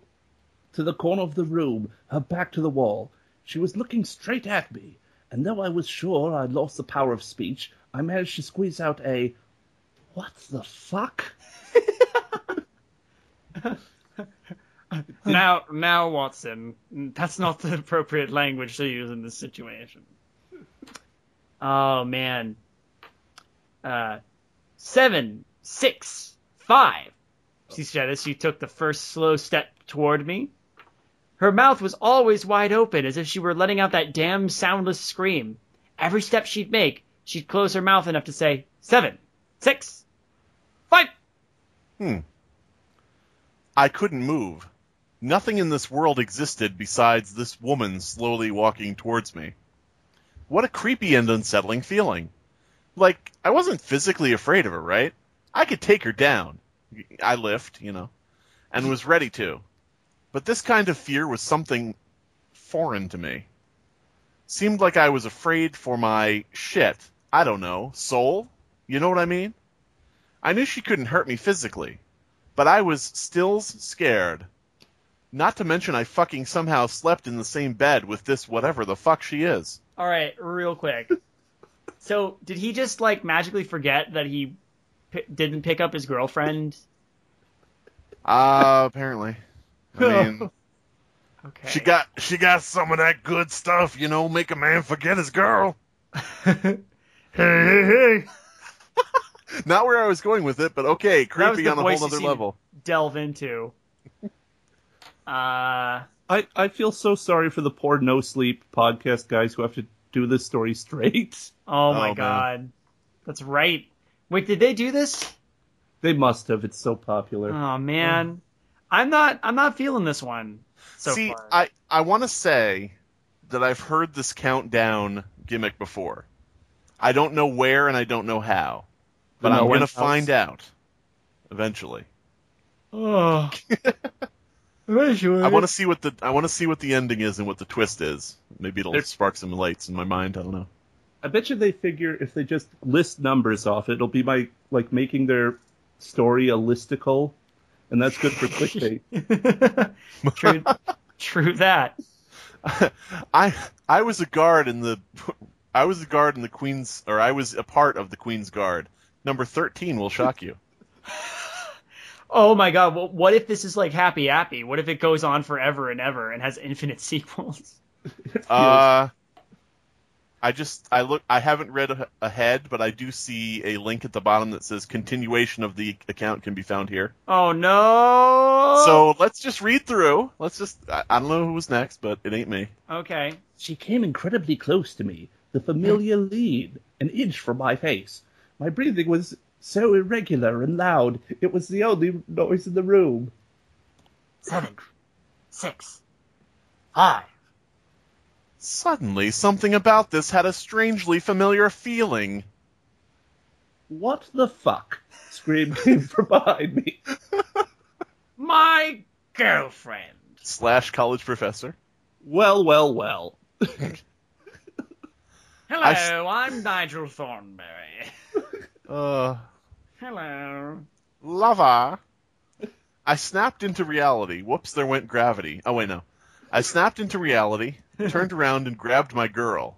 to the corner of the room, her back to the wall. She was looking straight at me, and though I was sure I'd lost the power of speech, I managed to squeeze out a "What the fuck?" Now, now, Watson, that's not the appropriate language to use in this situation. Oh man. Uh, seven, six, five. She said as she took the first slow step toward me. Her mouth was always wide open, as if she were letting out that damn soundless scream. Every step she'd make, she'd close her mouth enough to say, seven, six, five. Hmm. I couldn't move. Nothing in this world existed besides this woman slowly walking towards me. What a creepy and unsettling feeling. Like, I wasn't physically afraid of her, right? I could take her down. I lift, you know, and was ready to. But this kind of fear was something foreign to me. Seemed like I was afraid for my shit. I don't know, soul? You know what I mean? I knew she couldn't hurt me physically, but I was still scared. Not to mention I fucking somehow slept in the same bed with this whatever the fuck she is. All right, real quick. so, did he just like magically forget that he p- didn't pick up his girlfriend? Uh, apparently. I mean, Okay. she got she got some of that good stuff, you know, make a man forget his girl. hey, hey, hey. Not where I was going with it, but okay, creepy on a whole other level. Delve into. Uh, I, I feel so sorry for the poor no sleep podcast guys who have to do this story straight. oh my man. god. That's right. Wait, did they do this? They must have. It's so popular. Oh man. I'm not I'm not feeling this one so See, far. I I want to say that I've heard this countdown gimmick before. I don't know where and I don't know how, but The I'm gonna find out eventually. Oh. Eventually. I want to see what the I want to see what the ending is and what the twist is. Maybe it'll There's- spark some lights in my mind. I don't know. I bet you they figure if they just list numbers off, it'll be my like making their story a listicle, and that's good for clickbait. true, true that. I I was a guard in the I was a guard in the Queen's or I was a part of the Queen's Guard. Number thirteen will shock you. Oh my god, well, what if this is like Happy Happy? What if it goes on forever and ever and has infinite sequels? Uh, I just I look I haven't read a- ahead, but I do see a link at the bottom that says continuation of the account can be found here. Oh no! So let's just read through. Let's just I, I don't know who was next, but it ain't me. Okay. She came incredibly close to me, the familiar lead, an inch from my face. My breathing was so irregular and loud, it was the only noise in the room. Seven, six, five. Suddenly, something about this had a strangely familiar feeling. What the fuck? screamed came from behind me. My girlfriend. Slash college professor. Well, well, well. Hello, I s- I'm Nigel Thornberry. Uh, Hello. lava. I snapped into reality. Whoops, there went gravity. Oh, wait, no. I snapped into reality, turned around, and grabbed my girl.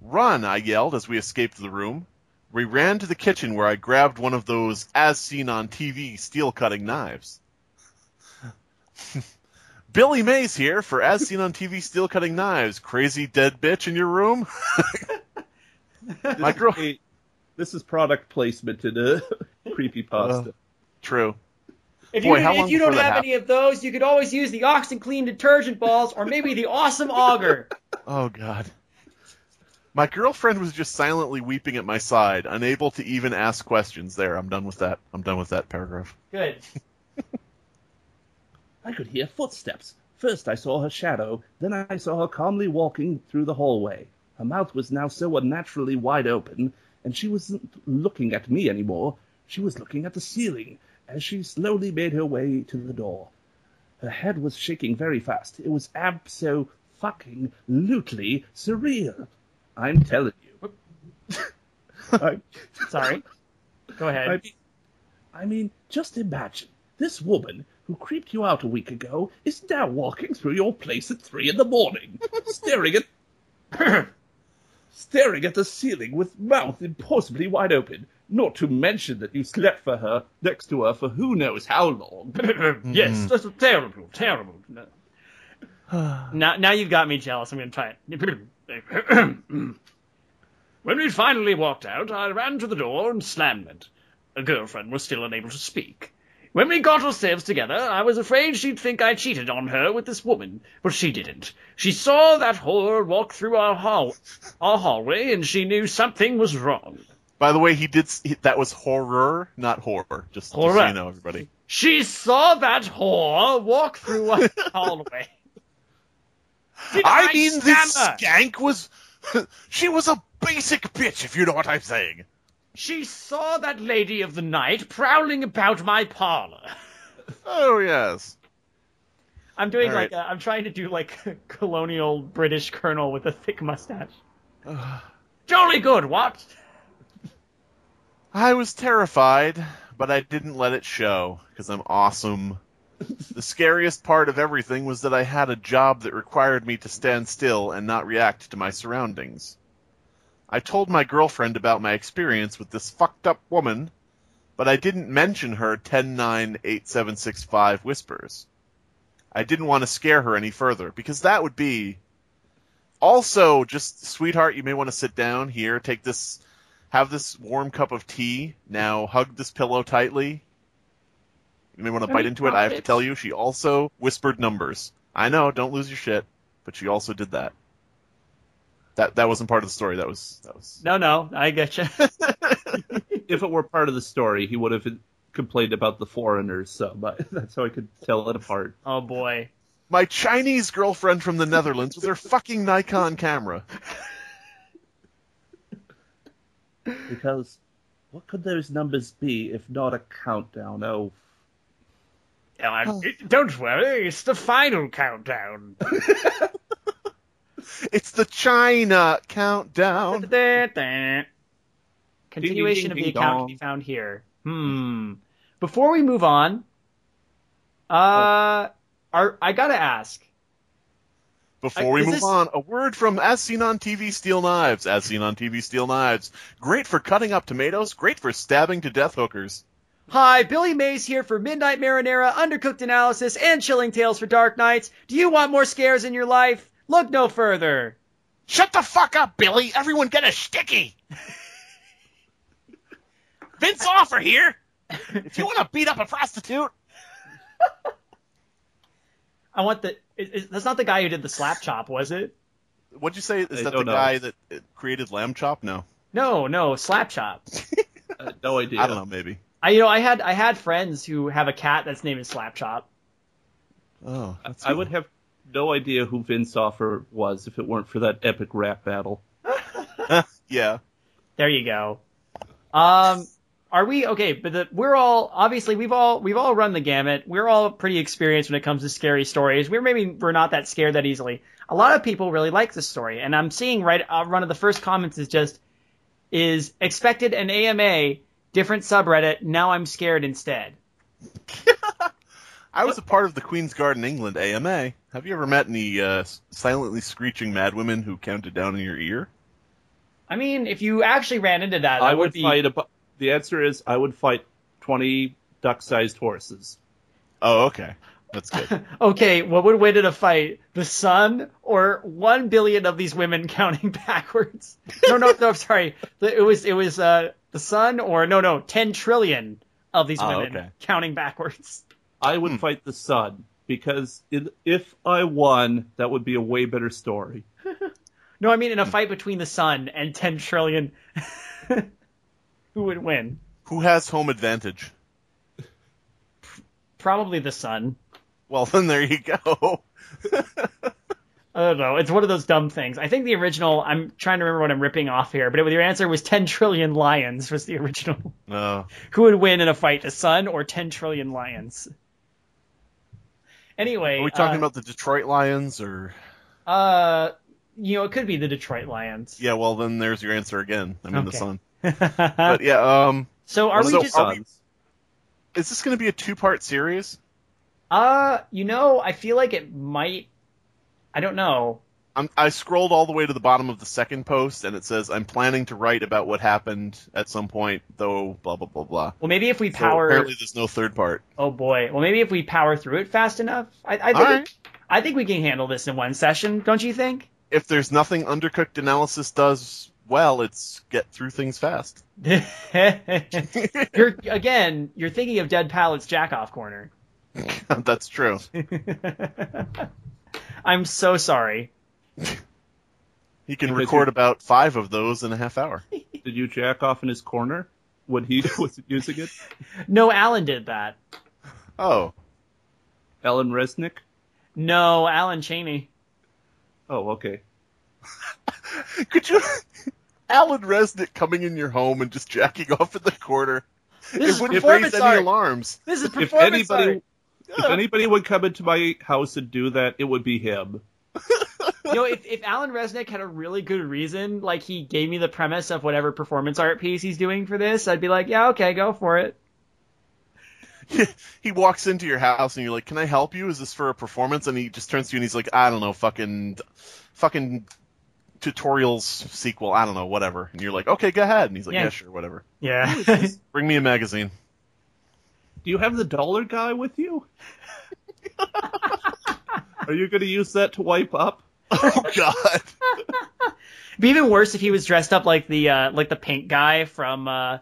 Run, I yelled as we escaped the room. We ran to the kitchen where I grabbed one of those, as seen on TV, steel cutting knives. Billy Mays here for As Seen on TV Steel Cutting Knives. Crazy dead bitch in your room? My girl. Hey, this is product placement in a creepy uh, pasta. True. If Boy, you, if you don't before that have any of those, you could always use the OxiClean detergent balls or maybe the awesome auger. Oh God. My girlfriend was just silently weeping at my side, unable to even ask questions. There, I'm done with that. I'm done with that paragraph. Good. I could hear footsteps. First I saw her shadow, then I saw her calmly walking through the hallway. Her mouth was now so unnaturally wide open, and she wasn't looking at me anymore. She was looking at the ceiling as she slowly made her way to the door. Her head was shaking very fast. It was abso fucking lutely surreal. I'm telling you. I, Sorry. Go ahead. I mean, I mean, just imagine this woman who creeped you out a week ago is now walking through your place at three in the morning, staring at staring at the ceiling with mouth impossibly wide open. Not to mention that you slept for her next to her for who knows how long. Mm-hmm. yes, that's terrible, terrible. No. now, now you've got me jealous. I'm going to try it. when we finally walked out, I ran to the door and slammed it. A girlfriend was still unable to speak. When we got ourselves together, I was afraid she'd think I cheated on her with this woman, but she didn't. She saw that whore walk through our hall, our hallway, and she knew something was wrong. By the way, he did. he- That was horror, not horror. Just, just so Horror. you know, everybody. She saw that whore walk through our hallway. Did I mean, this skank was. she was a basic bitch, if you know what I'm saying. She saw that lady of the night prowling about my parlor. Oh yes. I'm doing All like right. a, I'm trying to do like a colonial British colonel with a thick mustache. Jolly good, what? I was terrified, but I didn't let it show because I'm awesome. the scariest part of everything was that I had a job that required me to stand still and not react to my surroundings. I told my girlfriend about my experience with this fucked up woman, but I didn't mention her 10-9-8765 whispers. I didn't want to scare her any further because that would be also just sweetheart, you may want to sit down here, take this have this warm cup of tea. Now hug this pillow tightly. You may want to bite into it. I have to tell you, she also whispered numbers. I know, don't lose your shit, but she also did that. That that wasn't part of the story. That was that was. No, no, I get you. If it were part of the story, he would have complained about the foreigners. So, but that's how I could tell it apart. oh boy. My Chinese girlfriend from the Netherlands with her fucking Nikon camera. Because what could those numbers be if not a countdown? Oh, Oh, I- Don't worry, it's the final countdown. It's the China countdown. Continuation of the account can be found here. Hmm. Before we move on, uh, are, I gotta ask. Before we is move this- on, a word from As Seen on TV Steel Knives. As Seen on TV Steel Knives. Great for cutting up tomatoes, great for stabbing to death hookers. Hi, Billy Mays here for Midnight Marinara, Undercooked Analysis, and Chilling Tales for Dark Nights. Do you want more scares in your life? Look no further. Shut the fuck up, Billy! Everyone get a sticky! Vince Offer here! If you want to beat up a prostitute, I want the. Is, is, that's not the guy who did the slap chop, was it? what'd you say? Is I that the know. guy that uh, created Lamb Chop? No. No, no, slap chop. uh, no idea. I don't know, maybe. I you know I had I had friends who have a cat that's named Slap Chop. Oh, that's I would have no idea who Vince Offer was if it weren't for that epic rap battle. yeah. There you go. Um, are we okay? But the, we're all obviously we've all we've all run the gamut. We're all pretty experienced when it comes to scary stories. We're maybe we're not that scared that easily. A lot of people really like this story, and I'm seeing right uh, one of the first comments is just is expected an AMA different subreddit. Now I'm scared instead. I was a part of the Queen's Garden England AMA. Have you ever met any uh, silently screeching madwomen who counted down in your ear? I mean, if you actually ran into that, that I would would be fight. A, the answer is I would fight twenty duck-sized horses. Oh, okay. That's good. Okay, what would win in a fight? The sun or one billion of these women counting backwards? No, no, no. Sorry, it was it was uh, the sun or no, no, ten trillion of these Oh, women okay. counting backwards. I would Hmm. fight the sun because it, if I won, that would be a way better story. No, I mean in a fight between the sun and ten trillion, who would win? Who has home advantage? Probably the sun. Well, then there you go. I don't know. It's one of those dumb things. I think the original. I'm trying to remember what I'm ripping off here, but it, your answer was 10 trillion lions was the original. No. Who would win in a fight, the sun or 10 trillion lions? Anyway, Are we talking uh, about the Detroit Lions or? Uh, you know, it could be the Detroit Lions. Yeah, well then there's your answer again. I mean the sun. But yeah, um, so are we so just? are we- is this going to be a two-part series? Uh, you know, I feel like it might. I don't know. I'm, I scrolled all the way to the bottom of the second post, and it says I'm planning to write about what happened at some point, though. Blah blah blah blah. Well, maybe if we So power. apparently, there's no third part. oh boy. Well, maybe if we power through it fast enough. I, I think. Right. I think we can handle this in one session. Don't you think? If there's nothing Undercooked Analysis does well, it's get through things fast. you're again, you're thinking of Dead Palate's Jackoff Corner. That's true. I'm so sorry. He can Because record you- about five of those in a half hour. Did you jack off in his corner when he was using it? No, Alan did that. Oh, Alan Resnick? No, Alan Cheney. Oh, okay. could you, Alan Resnick coming in your home and just jacking off in the corner? This is it wouldn't performance raise any alarms. This is If anybody, art. if anybody would come into my house and do that, it would be him. You know, if, if Alan Resnick had a really good reason, like he gave me the premise of whatever performance art piece he's doing for this, I'd be like, yeah, okay, go for it. he walks into your house and you're like, "Can I help you? Is this for a performance?" And he just turns to you and he's like, "I don't know, fucking, fucking tutorials sequel. I don't know, whatever." And you're like, "Okay, go ahead." And he's like, Yeah. "Yeah, sure, whatever. Yeah. Bring me a magazine." Do you have the dollar guy with you? Are you going to use that to wipe up? Oh God. It'd be even worse if he was dressed up like the uh, like the pink guy from uh,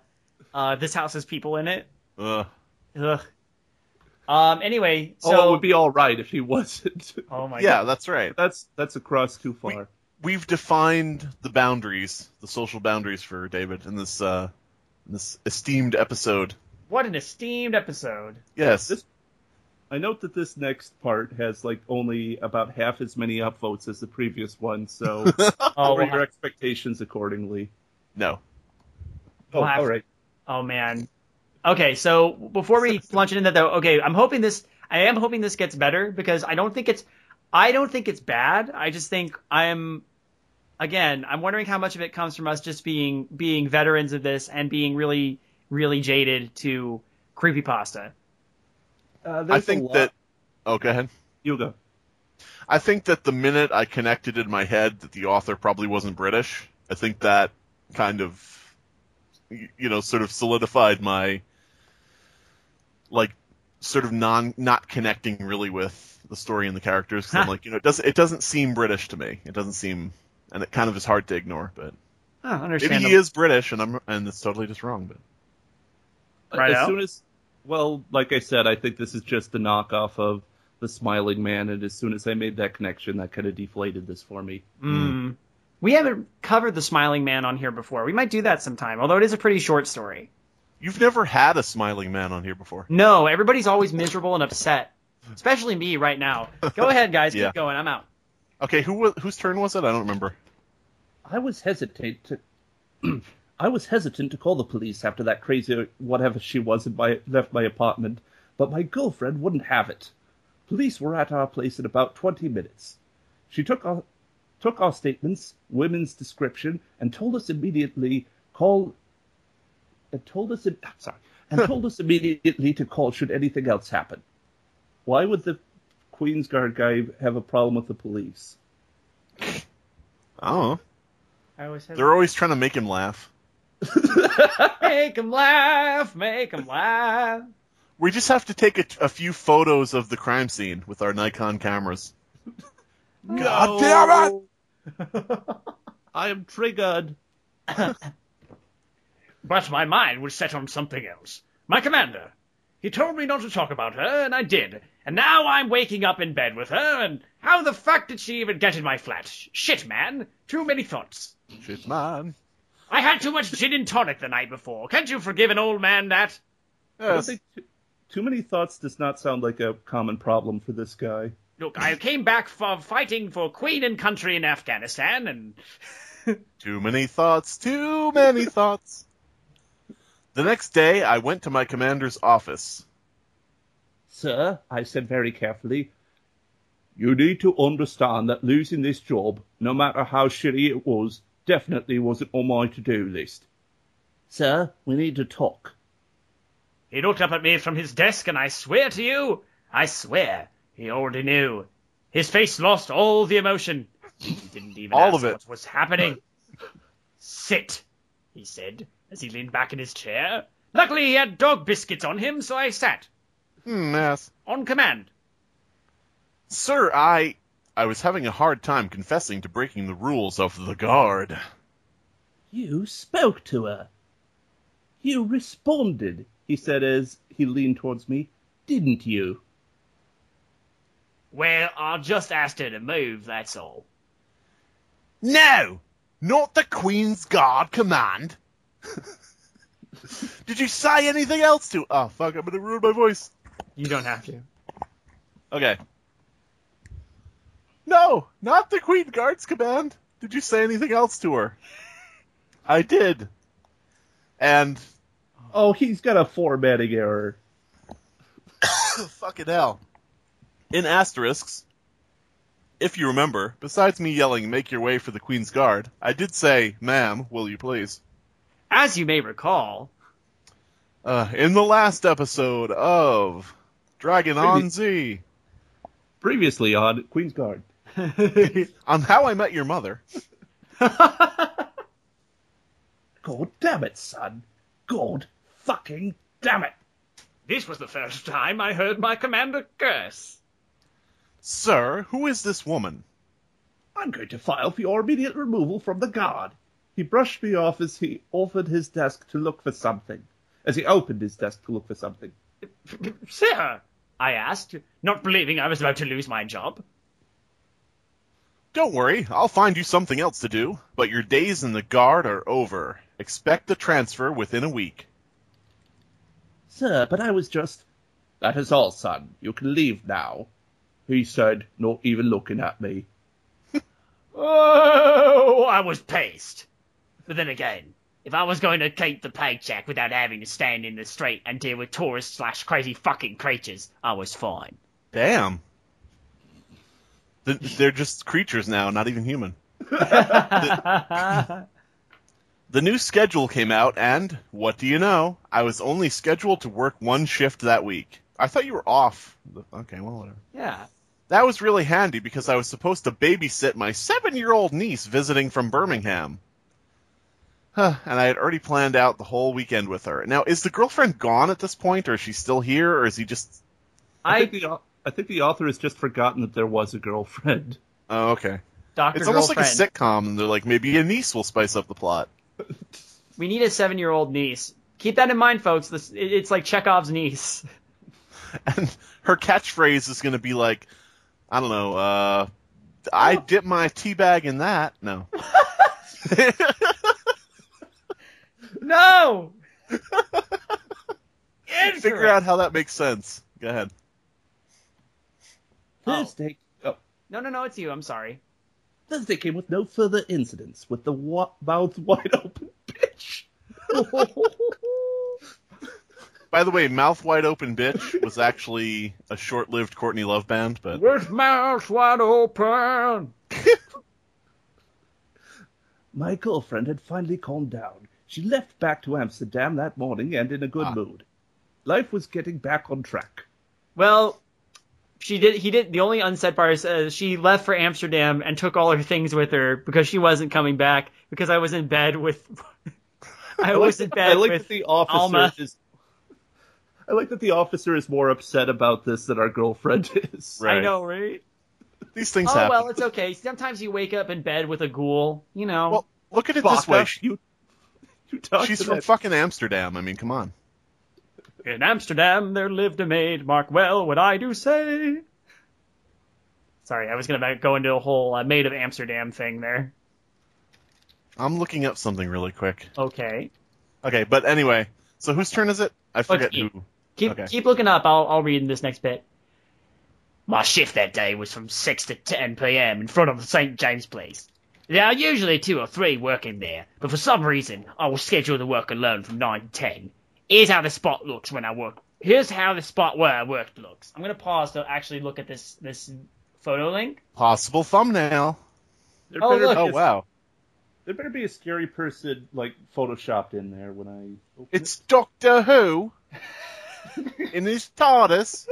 uh, This House Has People in It. Ugh. Ugh. Um. Anyway, so oh, it would be all right if he wasn't. oh my yeah, god. that's right. that's that's a cross too far. We've defined the boundaries, the social boundaries for David in this uh, in this esteemed episode. What an esteemed episode. Yes. This- I note that this next part has like only about half as many upvotes as the previous one, so Oh, lower we'll your expectations accordingly. no. Oh, We'll have- all right. oh man. Okay, so before we launch into that though, okay, I'm hoping this. I am hoping this gets better because I don't think it's. I don't think it's bad. I just think I'm. Again, I'm wondering how much of it comes from us just being being veterans of this and being really really jaded to creepypasta. Uh, I think that. Oh, go ahead. you go. I think that the minute I connected in my head that the author probably wasn't British, I think that kind of, you know, sort of solidified my, like, sort of non not connecting really with the story and the characters. 'cause I'm like, you know, it doesn't it doesn't seem British to me. It doesn't seem, and it kind of is hard to ignore. But Oh, maybe he is British, and I'm and it's totally just wrong. But Right as out. soon as, well, like I said, I think this is just a knockoff of the Smiling Man, and as soon as I made that connection, that kind of deflated this for me. Mm. We haven't covered the Smiling Man on here before. We might do that sometime, although it is a pretty short story. you've never had a smiling man on here before. No, everybody's always miserable and upset. Especially me right now. Go ahead, guys. Yeah. Keep going. I'm out. Okay, who whose turn was it? I don't remember. I was hesitant to. I was hesitant to call the police after that crazy whatever she was in my, left my apartment, but my girlfriend wouldn't have it. Police were at our place in about twenty minutes. She took our took our statements, women's description, and told us immediately call. And told us im- sorry, and told us immediately to call should anything else happen. Why would the Queen's Guard guy have a problem with the police? I don't know. I always have They're always trying to make him laugh. make 'em laugh, make 'em laugh. We just have to take a, a few photos of the crime scene with our Nikon cameras. God damn it! I am triggered. But my mind was set on something else. My commander. He told me not to talk about her, and I did. And now I'm waking up in bed with her, and how the fuck did she even get in my flat? Shit, man. Too many thoughts. Shit, man. I had too much gin and tonic the night before. Can't you forgive an old man that? I Yes. think too, too many thoughts does not sound like a common problem for this guy. Look, I came back for fighting for Queen and country in Afghanistan, and Too many thoughts, too many thoughts. The next day, I went to my commander's office. Sir, I said very carefully, you need to understand that losing this job, no matter how shitty it was, definitely wasn't on my to-do list. Sir, we need to talk. he looked up at me from his desk, and I swear to you, I swear, he already knew. His face lost all the emotion. He didn't even All ask of it. what was happening. Sit, he said, as he leaned back in his chair. Luckily, he had dog biscuits on him, so I sat, Hmm, yes. on command. Sir, I. I was having a hard time confessing to breaking the rules of the guard. You spoke to her. You responded, he said as he leaned towards me. Didn't you? Well, I just asked her to move, that's all. No! Not the Queen's Guard command! Did you say anything else to? Oh fuck! I'm gonna ruin my voice. You don't have to. Okay. No, not the Queen Guard's command. Did you say anything else to her? I did. And Oh, he's got a formatting error. fucking hell. In asterisks, if you remember, besides me yelling, make your way for the Queen's Guard, I did say, ma'am, will you please? As you may recall, Uh, in the last episode of Dragon Ball Z, Previously on Queen's Guard. On How I Met Your Mother, God damn it, son. God fucking damn it. this was the first time I heard my commander curse. Sir, who is this woman? I'm going to file for your immediate removal from the guard. He brushed me off as he offered his desk to look for something. As he opened his desk to look for something. Sir, I asked, not believing I was about to lose my job. Don't worry, I'll find you something else to do, but your days in the Guard are over. Expect the transfer within a week. Sir, but I was just. That is all, son. You can leave now. He said, not even looking at me. Oh, I was pissed. But then again, if I was going to keep the paycheck without having to stand in the street and deal with tourists slash crazy fucking creatures, I was fine. Damn. Th- They're just creatures now, not even human. The new schedule came out, and what do you know? I was only scheduled to work one shift that week. I thought you were off. Okay, well, whatever. yeah. That was really handy because I was supposed to babysit my seven year old niece visiting from Birmingham. Huh, and I had already planned out the whole weekend with her. Now, is the girlfriend gone at this point, or is she still here, or is he just. I, I, think the, au- I think the author has just forgotten that there was a girlfriend. Oh, okay. Doctor It's almost Girlfriend, like a sitcom, and they're like, maybe a niece will spice up the plot. we need a seven-year-old niece. Keep that in mind, folks. This it- it's like Chekhov's niece. And her catchphrase is going to be like, I don't know, uh, I dip my tea bag in that. No. No. Figure out how that makes sense. Go ahead. Oh. Thursday. Oh. No, no, no. It's you. I'm sorry. Thursday came with no further incidents with the wa- mouth wide open bitch. By the way, Mouth Wide Open Bitch was actually a short lived Courtney Love band, but With mouth wide open. My girlfriend had finally calmed down. She left back to Amsterdam that morning and in a good Ah. mood. Life was getting back on track. Well, she did. He did. The only unsaid part is uh, she left for Amsterdam and took all her things with her because she wasn't coming back because I was in bed with. I was in I bed like with that the officer Alma. is. I like that the officer is more upset about this than our girlfriend is. Right. I know, right? these things Oh happen. well, it's okay. Sometimes you wake up in bed with a ghoul. You know. Well, look at it this way. You, you She's from that- fucking Amsterdam. I mean, come on. In Amsterdam there lived a maid. Mark well what I do say. Sorry, I was gonna go into a whole uh, maid of Amsterdam thing there. I'm looking up something really quick. Okay. Okay, but anyway, so whose turn is it? I forget who. Keep Okay. keep looking up. I'll I'll read in this next bit. My shift that day was from six to ten p.m. in front of the St James Place. There are usually two or three working there, but for some reason I was scheduled to work alone from nine to ten. Here's how the spot looks when I work. Here's how the spot where I worked looks. I'm gonna pause to actually look at this this photo link. Possible thumbnail. There Oh, better look. be Oh a- wow, There better be a scary person like photoshopped in there when I. Open it's Doctor Who in his TARDIS.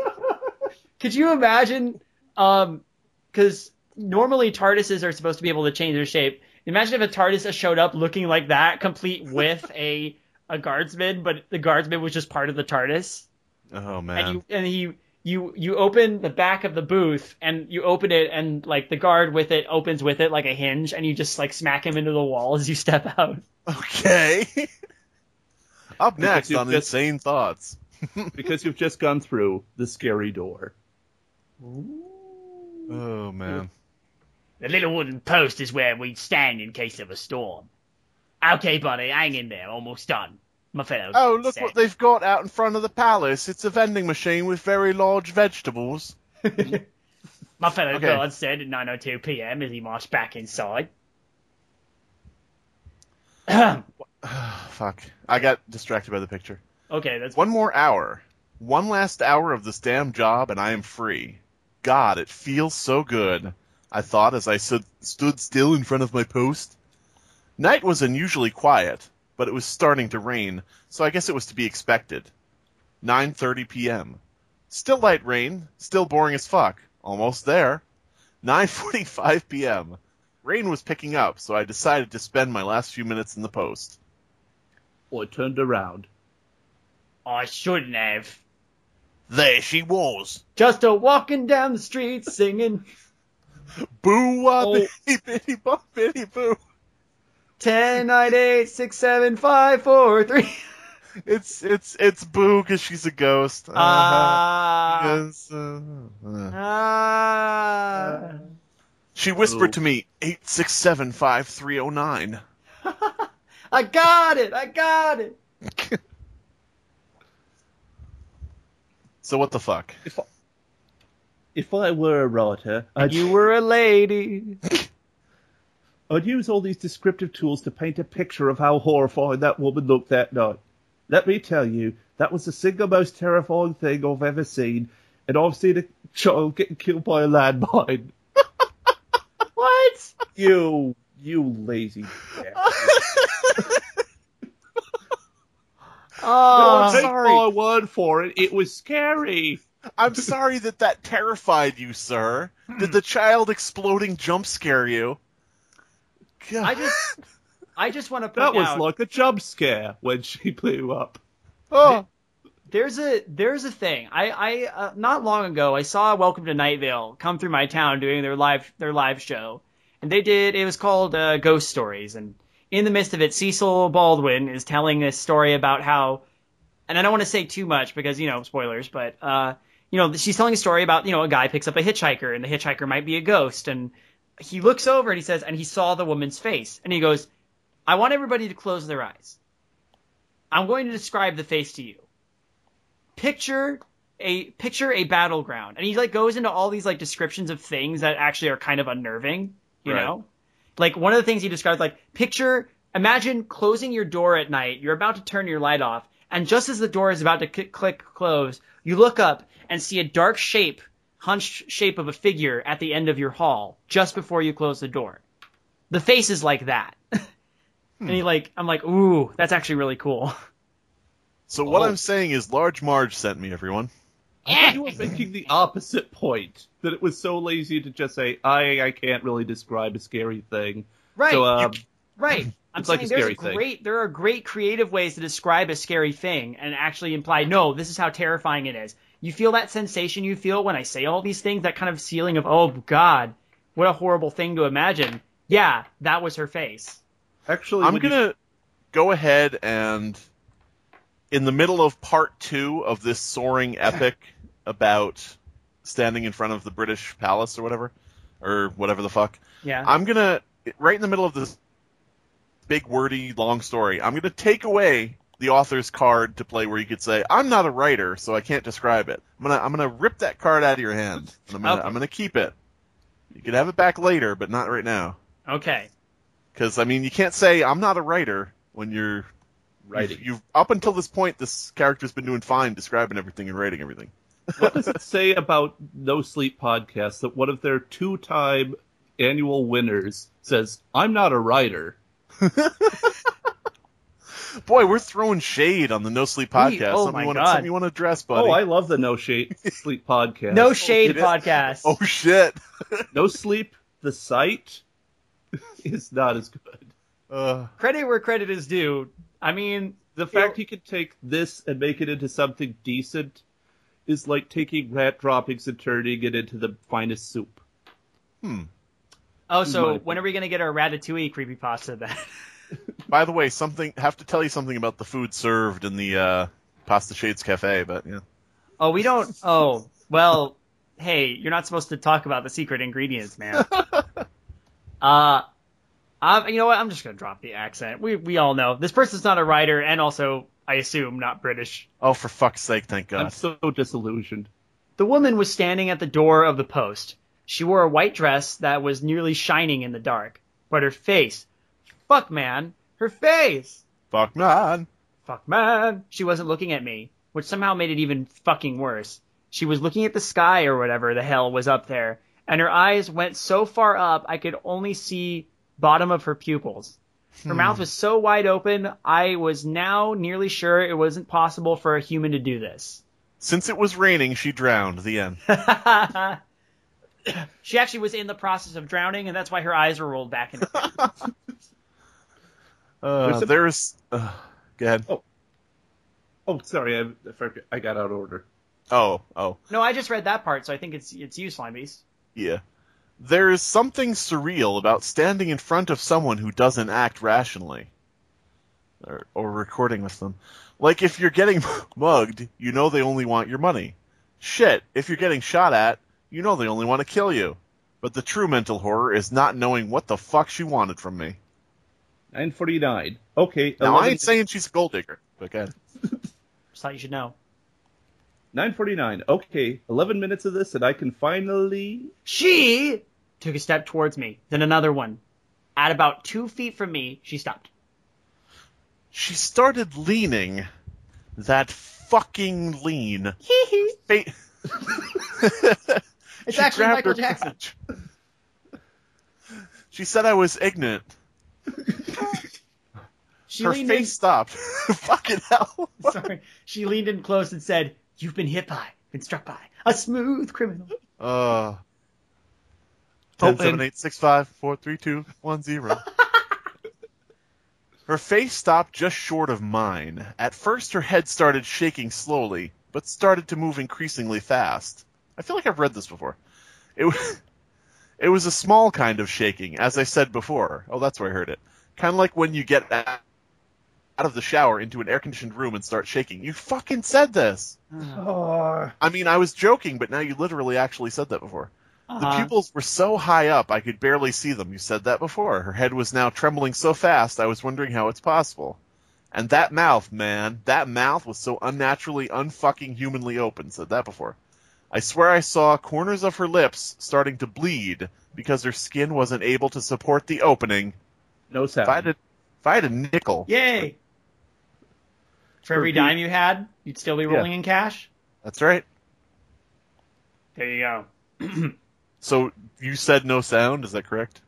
Could you imagine? Um, because normally TARDISes are supposed to be able to change their shape. Imagine if a TARDIS showed up looking like that, complete with a a guardsman, but the guardsman was just part of the TARDIS, Oh man. and you and he you you open the back of the booth and you open it and like the guard with it opens with it like a hinge and you just like smack him into the wall as you step out. Okay. Up next you've on just- Insane Thoughts. because you've just gone through the scary door. Oh man. The little wooden post is where we'd stand in case of a storm. Okay, buddy, hang in there, almost done. My fellow. Oh, look what they've got out in front of the palace. It's a vending machine with very large vegetables. My fellow Okay. guard said at 9:02 p.m. as he marched back inside. Fuck. I got distracted by the picture. okay, that's One more hour. One last hour of this damn job and I am free. God, it feels so good. I thought as I stood still in front of my post. Night was unusually quiet, but it was starting to rain, so I guess it was to be expected. 9:30 p.m. Still light rain, still boring as fuck. Almost there. 9:45 p.m. Rain was picking up, so I decided to spend my last few minutes in the post. Well, it turned around. I shouldn't have. There she was. Just a walking down the street singing oh. Boo wah Oh. bitty bitty bop bitty boo. 10, 9, 8, 6, 7, 5, 4, 3. It's it's it's boo because she's a ghost. Uh-huh. Ah. Yes, uh, uh. Ah. She whispered Boo. to me eight six seven five three zero nine. I got it. I got it. So what the fuck? If I, if I were a writer, I'd, You were a lady. I'd use all these descriptive tools to paint a picture of how horrifying that woman looked that night. Let me tell you, that was the single most terrifying thing I've ever seen, and I've seen a child getting killed by a landmine. What? You, you lazy. Oh, Don't take sorry. my word for it. It was scary. I'm sorry that that terrified you, sir. Did the child exploding jump scare you? God. I just, I just want to point That was out. like a jump scare when she blew up. oh. There's a there's a thing. I I uh, not long ago I saw Welcome to Night Vale come through my town doing their live their live show, and they did it was called uh, Ghost Stories, and in the midst of it, Cecil Baldwin is telling this story about how, and I don't want to say too much because you know spoilers, but uh you know she's telling a story about you know a guy picks up a hitchhiker and the hitchhiker might be a ghost, and he looks over and he says and he saw the woman's face, and he goes, I want everybody to close their eyes. I'm going to describe the face to you. Picture a picture a battleground. And he like goes into all these like descriptions of things that actually are kind of unnerving you Right. know? Like one of the things he describes like picture imagine closing your door at night. You're about to turn your light off. And just as the door is about to click, click close you look up and see a dark shape hunched shape of a figure at the end of your hall just before you close the door the face is like that and he like i'm like ooh that's actually really cool So what Oh. I'm saying is, Large Marge sent me, everyone. I you were making the opposite point. That it was so lazy to just say, I, I can't really describe a scary thing. right So, um, Right. I'm It's like saying a there's scary thing. great there are great creative ways to describe a scary thing and actually imply no, this is how terrifying it is. You feel that sensation you feel when I say all these things, that kind of feeling of oh god, what a horrible thing to imagine. Yeah, that was her face. actually, I'm gonna go ahead and, in the middle of part two of this soaring epic about standing in front of the British Palace or whatever, or whatever the fuck, Yeah. I'm gonna right in the middle of this big wordy long story. I'm gonna take away the author's card to play where you could say, "I'm not a writer, so I can't describe it." I'm gonna I'm gonna rip that card out of your hand. And I'm gonna Okay. I'm gonna keep it. You can have it back later, but not right now. okay. Because I mean, you can't say I'm not a writer when you're writing. You've, you've up until this point, this character's been doing fine describing everything and writing everything. what does it say about No Sleep Podcast that one of their two-time annual winners says, "I'm not a writer." Boy, we're throwing shade on the No Sleep podcast. oh something, my you wanna, God. something you want to address, buddy? Oh, I love the No Shade Sleep Podcast. No shade it is- podcast. Oh shit. No Sleep, the site is not as good. Uh, Credit where credit is due. I mean, The fact he could take this and make it into something decent is like taking rat droppings and turning it into the finest soup. Hmm. Oh, so when are we gonna get our Ratatouille creepypasta then? By the way, something have to tell you something about the food served in the uh, Pasta Shades Cafe, but yeah. oh, we don't. Oh, well, hey, you're not supposed to talk about the secret ingredients, man. uh, I'm, you know what? I'm just gonna drop the accent. We we all know this person's not a writer, and also, I assume, not British. Oh, for fuck's sake! Thank God. I'm so disillusioned. The woman was standing at the door of the post. She wore a white dress that was nearly shining in the dark, but her face, fuck man, her face. Fuck man. fuck man. She wasn't looking at me, which somehow made it even fucking worse. She was looking at the sky or whatever the hell was up there, and her eyes went so far up I could only see bottom of her pupils. Her hmm. mouth was so wide open, I was now nearly sure it wasn't possible for a human to do this. Since it was raining, she drowned. The end. she actually was in the process of drowning, and that's why her eyes were rolled back into Uh, There's a- there's. Uh, go ahead. Oh, Oh, sorry, I, I I got out of order. Oh, oh, No, I just read that part, so I think it's it's you, Slime Beast. yeah. There is something surreal about standing in front of someone who doesn't act rationally. Or, or recording with them. Like if you're getting mugged, you know they only want your money. Shit, if you're getting shot at, you know they only want to kill you. But the true mental horror is not knowing what the fuck she wanted from me. 949. Okay. Now, I 11 ain't saying she's a gold digger, but go ahead. Just thought you should know. 949. Okay. 11 minutes of this, and I can finally. She took a step towards me, then another one. At about two feet from me, she stopped. She started leaning. That fucking lean. Fa- It's She actually Michael her Jackson. She said I was ignorant. She Her leaned face stopped. Fucking hell. Sorry, she leaned in close and said, "You've been hit by, been struck by a smooth criminal." Uh. Oh, 10, 7, 8, 6, 5, 4, 3, 2, 1, 0. Her face stopped just short of mine. At first, her head started shaking slowly, but started to move increasingly fast. I feel like I've read this before. It was, it was a small kind of shaking, as I said before. Oh, that's where I heard it. Kind of like when you get out of the shower into an air-conditioned room and start shaking. You fucking said this. Oh. I mean, I was joking, but now you literally actually said that before. The Uh-huh. pupils were so high up I could barely see them. You said that before. Her head was now trembling so fast I was wondering how it's possible. And that mouth, man, that mouth was so unnaturally, unfucking humanly open. Said that before. I swear I saw corners of her lips starting to bleed because her skin wasn't able to support the opening. No sound. If I had a, if I had a nickel, Yay! For every dime you had, you'd still be rolling in cash. that's right. There you go. So you said no sound, is that correct?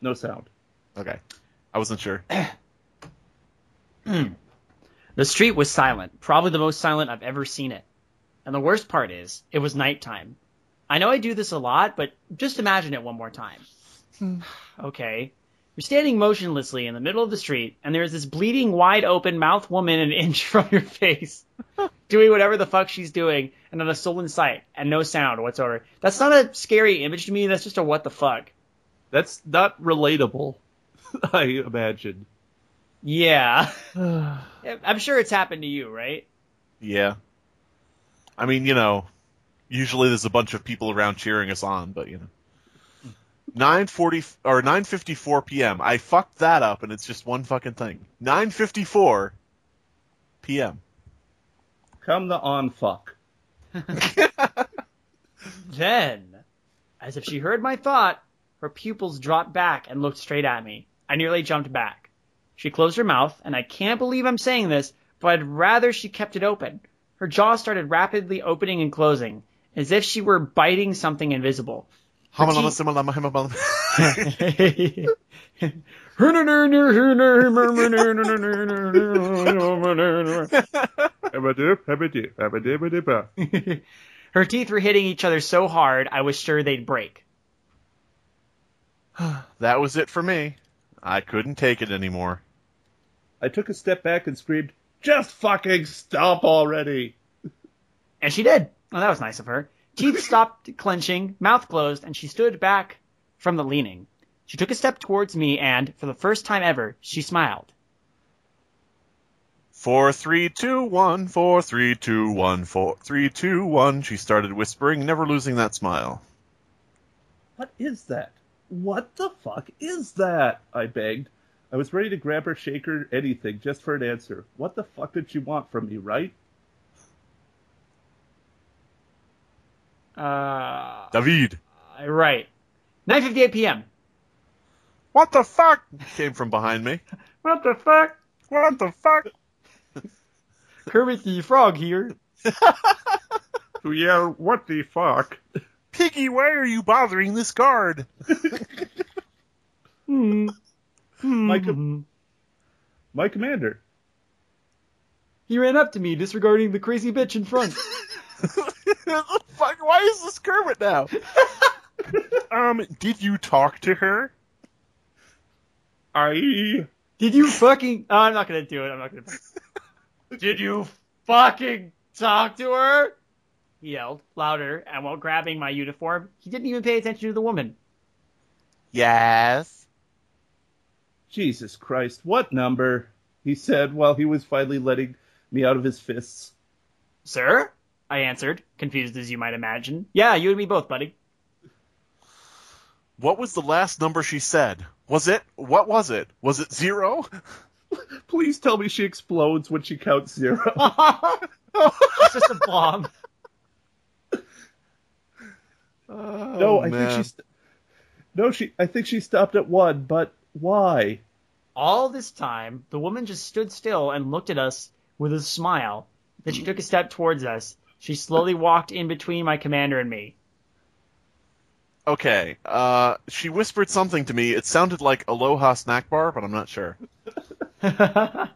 No sound. Okay. I wasn't sure. The street was silent, probably the most silent I've ever seen it. And the worst part is, it was nighttime. I know I do this a lot, but just imagine it one more time. Hmm. okay. You're standing motionlessly in the middle of the street, and there's this bleeding, wide open mouth woman an inch from your face, doing whatever the fuck she's doing, and not a soul in sight, and no sound whatsoever. That's not a scary image to me, that's just a what the fuck. That's not relatable, I imagine. Yeah. I'm sure it's happened to you, right? Yeah. I mean, you know, usually there's a bunch of people around cheering us on, but you know. 9:40 or 9:54 p.m. I fucked that up and it's just one fucking thing. 9:54 p.m. Come the on fuck. Then, as if she heard my thought, her pupils dropped back and looked straight at me. I nearly jumped back. She closed her mouth, and I can't believe I'm saying this, but I'd rather she kept it open. Her jaw started rapidly opening and closing, as if she were biting something invisible. Her teeth were hitting each other so hard, I was sure they'd break. That was it for me. I couldn't take it anymore. I took a step back and screamed, Just fucking stop already! And she did. Well, that was nice of her. Teeth stopped clenching, mouth closed, and she stood back from the leaning. She took a step towards me and, for the first time ever, she smiled. Four, three, two, one, four, three, two, one, four, three, two, one. She started whispering, never losing that smile. What is that? What the fuck is that? I begged. I was ready to grab her, shake her, anything, just for an answer. What the fuck did she want from me, right? Uh, David. right. 9.58 p.m. What the fuck? Came from behind me. What the fuck? What the fuck? Kermit the Frog here. Yeah, what the fuck? Piggy, why are you bothering this guard? Hmm. My, com- my commander. He ran up to me, disregarding the crazy bitch in front. fuck, why is this Kermit now? um, did you talk to her? I. Did you fucking? Oh, I'm not gonna do it. I'm not gonna. Did you fucking talk to her? He yelled louder, and while grabbing my uniform, he didn't even pay attention to the woman. Yes. Jesus Christ, what number? He said while he was finally letting me out of his fists. Sir? I answered, confused as you might imagine. Yeah, you and me both, buddy. What was the last number she said? Was it? What was it? Was it zero? Please tell me she explodes when she counts zero. it's just a bomb. Oh, no, I think she's. No, she. I think she stopped at one, but why? All this time, the woman just stood still and looked at us with a smile. Then she took a step towards us. She slowly walked in between my commander and me. Okay, uh, she whispered something to me. It sounded like Aloha Snack Bar, but I'm not sure.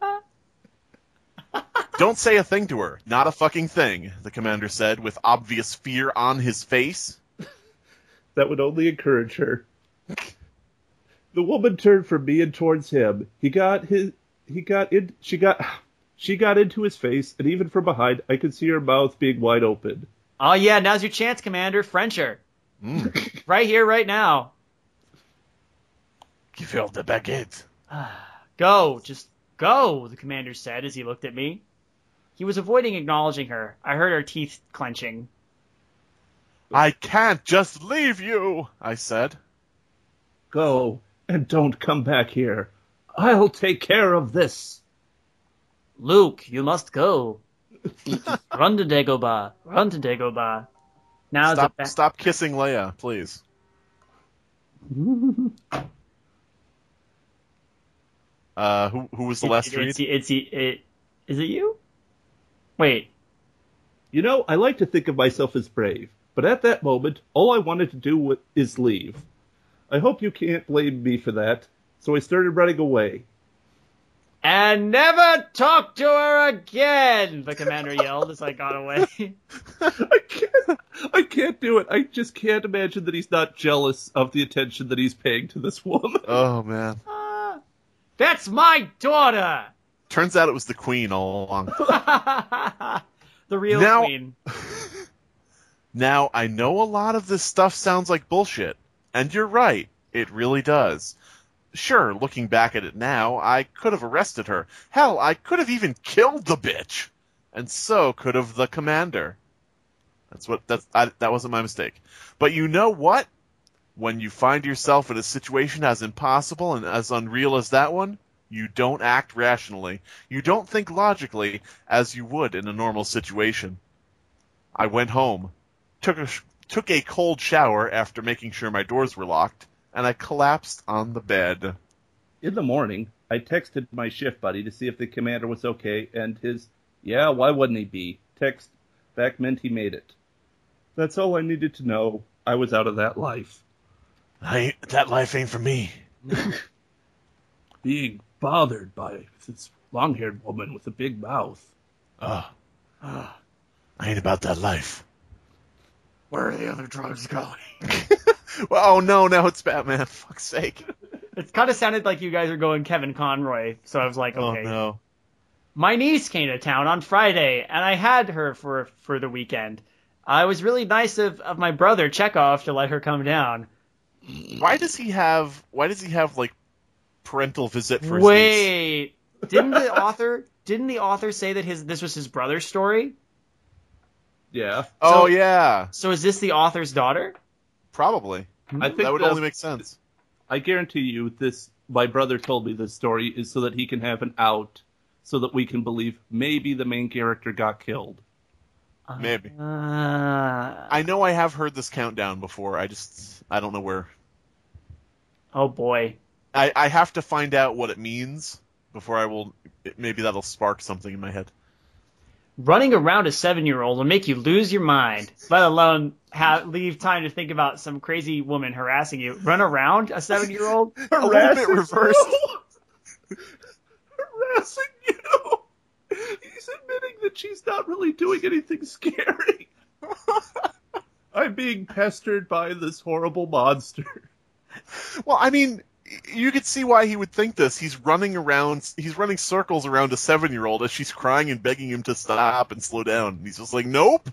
Don't say a thing to her. Not a fucking thing, the commander said with obvious fear on his face. That would only encourage her. The woman turned from me and towards him. He got his. He got in. She got. She got into his face, and even from behind, I could see her mouth being wide open. oh yeah, now's your chance, Commander. French mm. her. right here, right now. Give her the baguette. Go, just go, the commander said as he looked at me. He was avoiding acknowledging her. I heard her teeth clenching. I can't just leave you, I said. Go and don't come back here. I'll take care of this. Luke, you must go. Run to Dagobah. Run to Dagobah. Now Stop, ba- stop kissing Leia, please. uh, who who was the last it, it's, read? it's, it, is it you? Wait. You know, I like to think of myself as brave, but at that moment, all I wanted to do was, is leave. I hope you can't blame me for that, so I started running away. And never talk to her again, the commander yelled as I got away. I can't. I can't do it. I just can't imagine that he's not jealous of the attention that he's paying to this woman. Oh man. Ah, That's my daughter! Turns out it was the queen all along. the real Now- queen. Now, I know a lot of this stuff sounds like bullshit, and you're right, it really does. Sure, looking back at it now, I could have arrested her. Hell, I could have even killed the bitch! And so could have the commander. That's what, that's, I, that wasn't my mistake. But you know what? When you find yourself in a situation as impossible and as unreal as that one, you don't act rationally. You don't think logically as you would in a normal situation. I went home, took a took a cold shower after making sure my doors were locked, and I collapsed on the bed. In the morning, I texted my shift buddy to see if the commander was okay, and his, yeah, why wouldn't he be, text back meant he made it. That's all I needed to know. I was out of that life. I that life ain't for me. Being bothered by this long haired woman with a big mouth. Ugh. Ah. I ain't about that life. Where are the other drugs going? Well, oh no, now it's Batman. Fuck's sake. It kind of sounded like you guys are going Kevin Conroy, so I was like, Oh okay. no. my niece came to town on Friday, and I had her for for the weekend. Uh, it was really nice of, of my brother Chekhov to let her come down. Why does he have? Why does he have like parental visit for his niece? Wait, didn't the author didn't the author say that his this was his brother's story? Yeah. Oh So- yeah, So is this the author's daughter? probably. I think That would the- only make sense. I guarantee you this my brother told me this story is so that he can have an out so that we can believe maybe the main character got killed. Maybe. Uh, I know I have heard this countdown before. I just I don't know where. oh boy. I, I have to find out what it means before I will. Maybe that'll spark something in my head. Running around a seven year old will make you lose your mind, let alone have, leave time to think about some crazy woman harassing you. Run around a seven year old? A little bit reversed. Harassing you. He's admitting that she's not really doing anything scary. I'm being pestered by this horrible monster. Well, I mean, you could see why he would think this. He's running around. He's running circles around a seven-year-old as she's crying and begging him to stop and slow down. And he's just like, "Nope."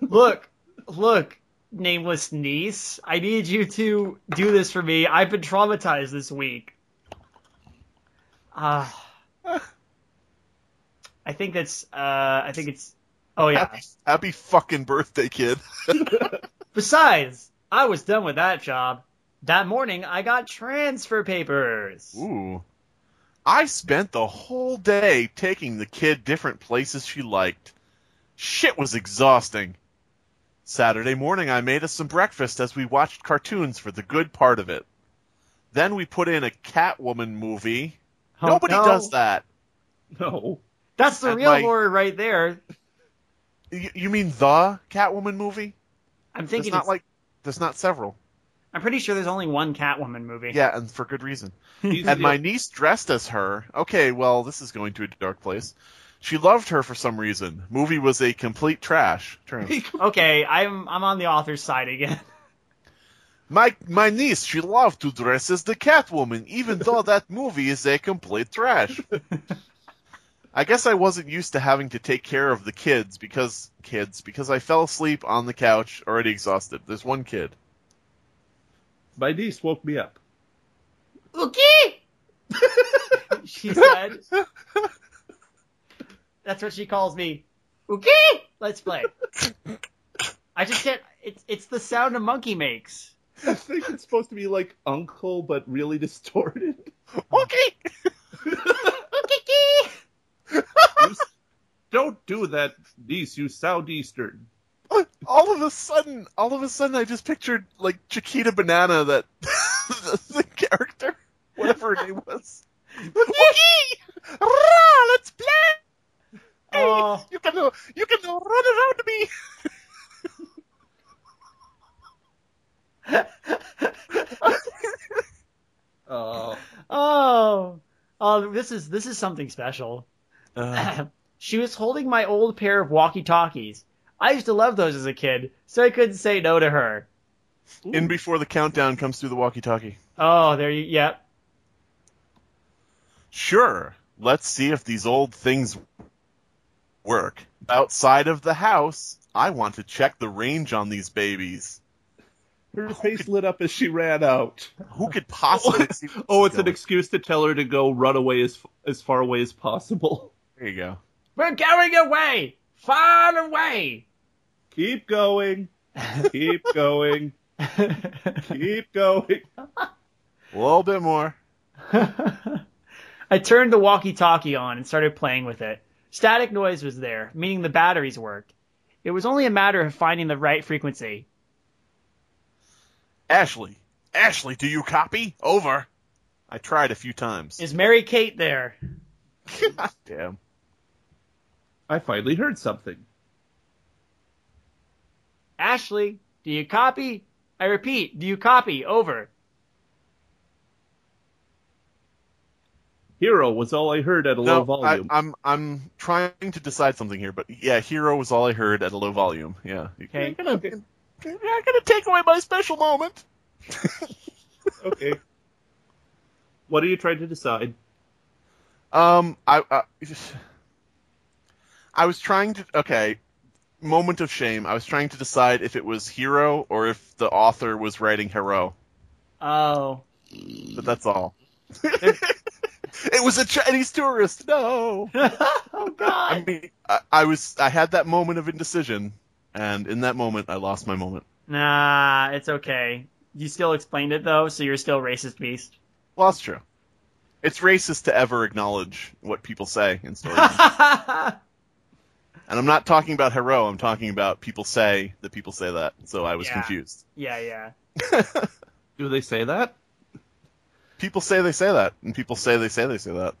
Look, look, nameless niece. I need you to do this for me. I've been traumatized this week. Uh, I think that's, uh, I think it's, oh yeah. Happy, happy fucking birthday, kid. Besides, I was done with that job. That morning, I got transfer papers. Ooh. I spent the whole day taking the kid different places she liked. Shit was exhausting. Saturday morning, I made us some breakfast as we watched cartoons for the good part of it. Then we put in a Catwoman movie. Oh, Nobody no. does that. No. That's the At real my- horror right there. You, you mean the Catwoman movie? I'm thinking not it's- like there's not several. I'm pretty sure there's only one Catwoman movie. Yeah, and for good reason. And my niece dressed as her. Okay, well, this is going to a dark place. She loved her for some reason. Movie was a complete trash. Okay, I'm I'm on the author's side again. My my niece, she loved to dress as the Catwoman, even though that movie is a complete trash. I guess I wasn't used to having to take care of the kids because kids because I fell asleep on the couch already exhausted. There's one kid. My niece woke me up. Okay. she said. That's what she calls me. Okay. Let's play. I just can't. It's it's the sound a monkey makes. I think it's supposed to be like uncle, but really distorted. Okay. Okay. You s- Don't do that, niece. You sound Eastern. All of a sudden, all of a sudden, I just pictured like Chiquita Banana, that the character, whatever her name was. Okay, Rah, let's play. Hey, Oh. you can uh, you can uh, run around me. Uh, Oh. Oh, this is this is something special. Uh, she was holding my old pair of walkie-talkies. I used to love those as a kid, so I couldn't say no to her. in before the countdown comes through the walkie-talkie. Oh, there you. Yep. Sure, let's see if these old things work. Outside of the house, I want to check the range on these babies. her face lit up as she ran out. Who could possibly see? Oh, it's is an excuse to tell her to go run away as as far away as possible. There you go. We're going away, far away. Keep going. Keep going. Keep going. A little bit more. I turned the walkie-talkie on and started playing with it. Static noise was there, meaning the batteries worked. It was only a matter of finding the right frequency. Ashley, Ashley, do you copy? Over. I tried a few times. Is Mary Kate there? God damn. I finally heard something. Ashley, do you copy? I repeat, do you copy? Over. Hero was all I heard at a low volume. I, I'm I'm trying to decide something here, but yeah, hero was all I heard at a low volume. Yeah. Okay. You're gonna, you're not gonna take away my special moment. okay. What are you trying to decide? Um, I, I, I was trying to. Okay, moment of shame. I was trying to decide if it was hero or if the author was writing hero, Oh. but that's all. it was a Chinese tourist. No. oh God. I mean, I, I was. I had that moment of indecision, and in that moment, I lost my moment. Nah, it's okay. You still explained it though, so you're still racist beast. Well, that's true. It's racist to ever acknowledge what people say in stories. yeah, and I'm not talking about hero, I'm talking about people say that people say that, so I was Yeah. confused. yeah. Yeah. Do they say that? people say they say that, and people say they say they say that.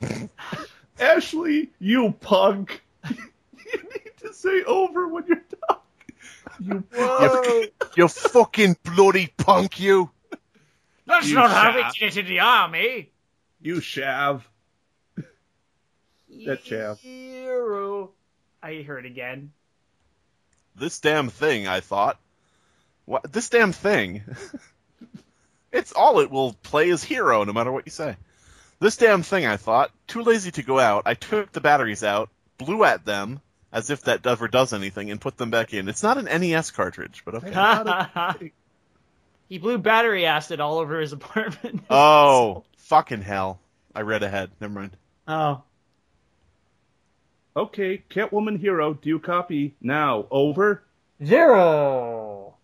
Ashley, you punk. you need to say over when you're talking. You You, you fucking bloody punk, you! That's You not how shall. we get into the army. You shav. That chav. Hero. I heard again. This damn thing, I thought. What? This damn thing. it's all it will play as hero, no matter what you say. This damn thing, I thought. Too lazy to go out. I took the batteries out, blew at them, as if that ever does anything, and put them back in. It's not an NES cartridge, but okay. he blew battery acid all over his apartment. oh, fucking hell. I read ahead. Never mind. Oh. Okay, Catwoman hero, do you copy? Now, over. Zero.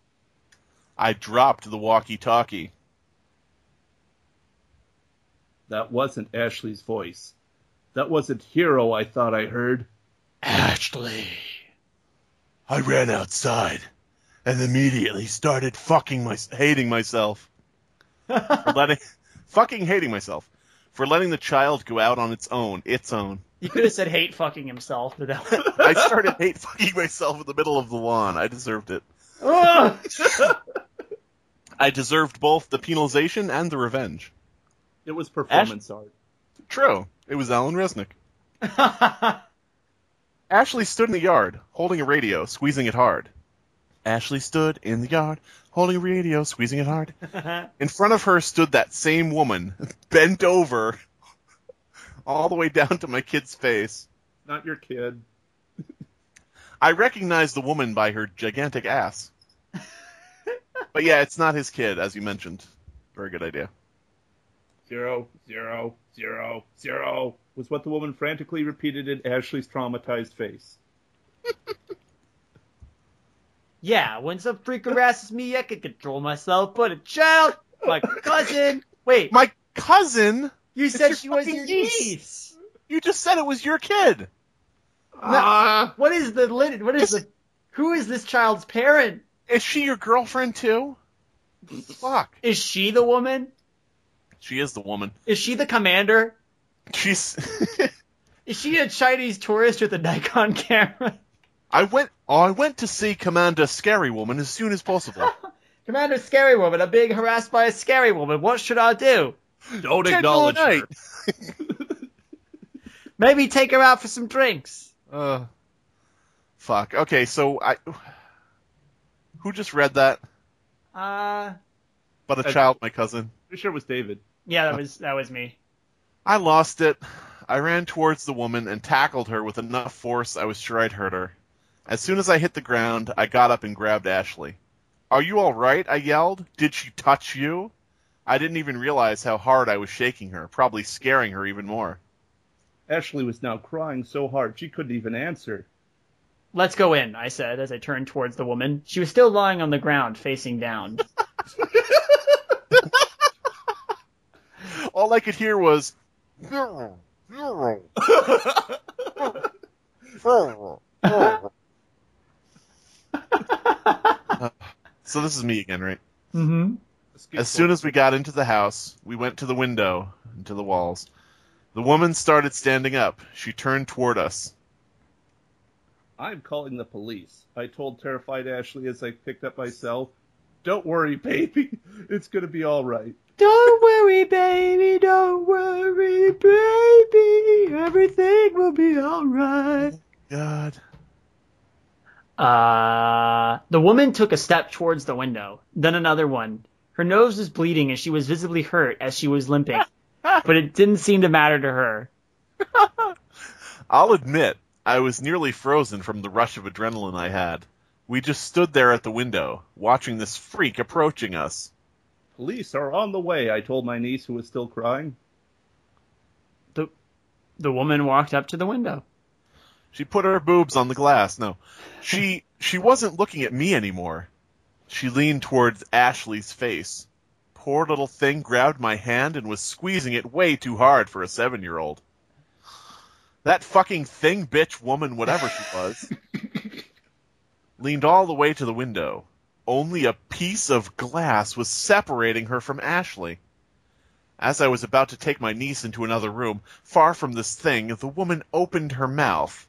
I dropped the walkie-talkie. That wasn't Ashley's voice. That wasn't hero I thought I heard. Ashley. I ran outside and immediately started fucking my hating myself for letting fucking hating myself for letting the child go out on its own, its own. You could have said hate fucking himself, but that I started hate fucking myself in the middle of the lawn. I deserved it. Ugh. I deserved both the penalization and the revenge. It was performance art. True. It was Alan Resnick. Ashley stood in the yard, holding a radio, squeezing it hard. Ashley stood in the yard, holding a radio, squeezing it hard. In front of her stood that same woman, bent over, all the way down to my kid's face. Not your kid. I recognize the woman by her gigantic ass. but yeah, it's not his kid, as you mentioned. Very good idea. Zero, zero, zero, zero was what the woman frantically repeated in Ashley's traumatized face. yeah, when some freak harasses me, I can control myself, but a child, my cousin. Wait, My cousin? You said she was your niece. niece. You just said it was your kid. Ah, What is the lit? What is the? Who is this child's parent? Is she your girlfriend too? Fuck. Is she the woman? She is the woman. Is she the commander? She's. Is she a Chinese tourist with a Nikon camera? I went. Oh, I went to see Commander Scary Woman as soon as possible. Commander Scary Woman, I'm being harassed by a scary woman. What should I do? Don't Ten acknowledge her. Maybe take her out for some drinks. Uh, fuck. Okay, so I. Who just read that? Uh, But a Uh, child, my cousin. Pretty sure it was David. yeah, that was that was me. I lost it. I ran towards the woman and tackled her with enough force I was sure I'd hurt her. As soon as I hit the ground, I got up and grabbed Ashley. Are you alright? I yelled. Did she touch you? I didn't even realize how hard I was shaking her, probably scaring her even more. Ashley was now crying so hard she couldn't even answer. Let's go in, I said as I turned towards the woman. She was still lying on the ground, facing down. All I could hear was. so this is me again, right? mm-hmm. As soon as we got into the house, we went to the window and to the walls. The woman started standing up. She turned toward us. I'm calling the police. I told terrified Ashley as I picked up my cell. Don't worry, baby. It's gonna be all right. Don't worry, baby. Don't worry, baby. Everything will be alright. God. Uh, the woman took a step towards the window, then another one. Her nose was bleeding and she was visibly hurt as she was limping. but it didn't seem to matter to her. I'll admit, I was nearly frozen from the rush of adrenaline I had. We just stood there at the window, watching this freak approaching us. Police are on the way, I told my niece who was still crying. The the woman walked up to the window. She put her boobs on the glass. No. She she wasn't looking at me anymore. She leaned towards Ashley's face. Poor little thing grabbed my hand and was squeezing it way too hard for a seven year old. That fucking thing bitch woman, whatever she was, leaned all the way to the window. Only a piece of glass was separating her from Ashley. As I was about to take my niece into another room, far from this thing, the woman opened her mouth,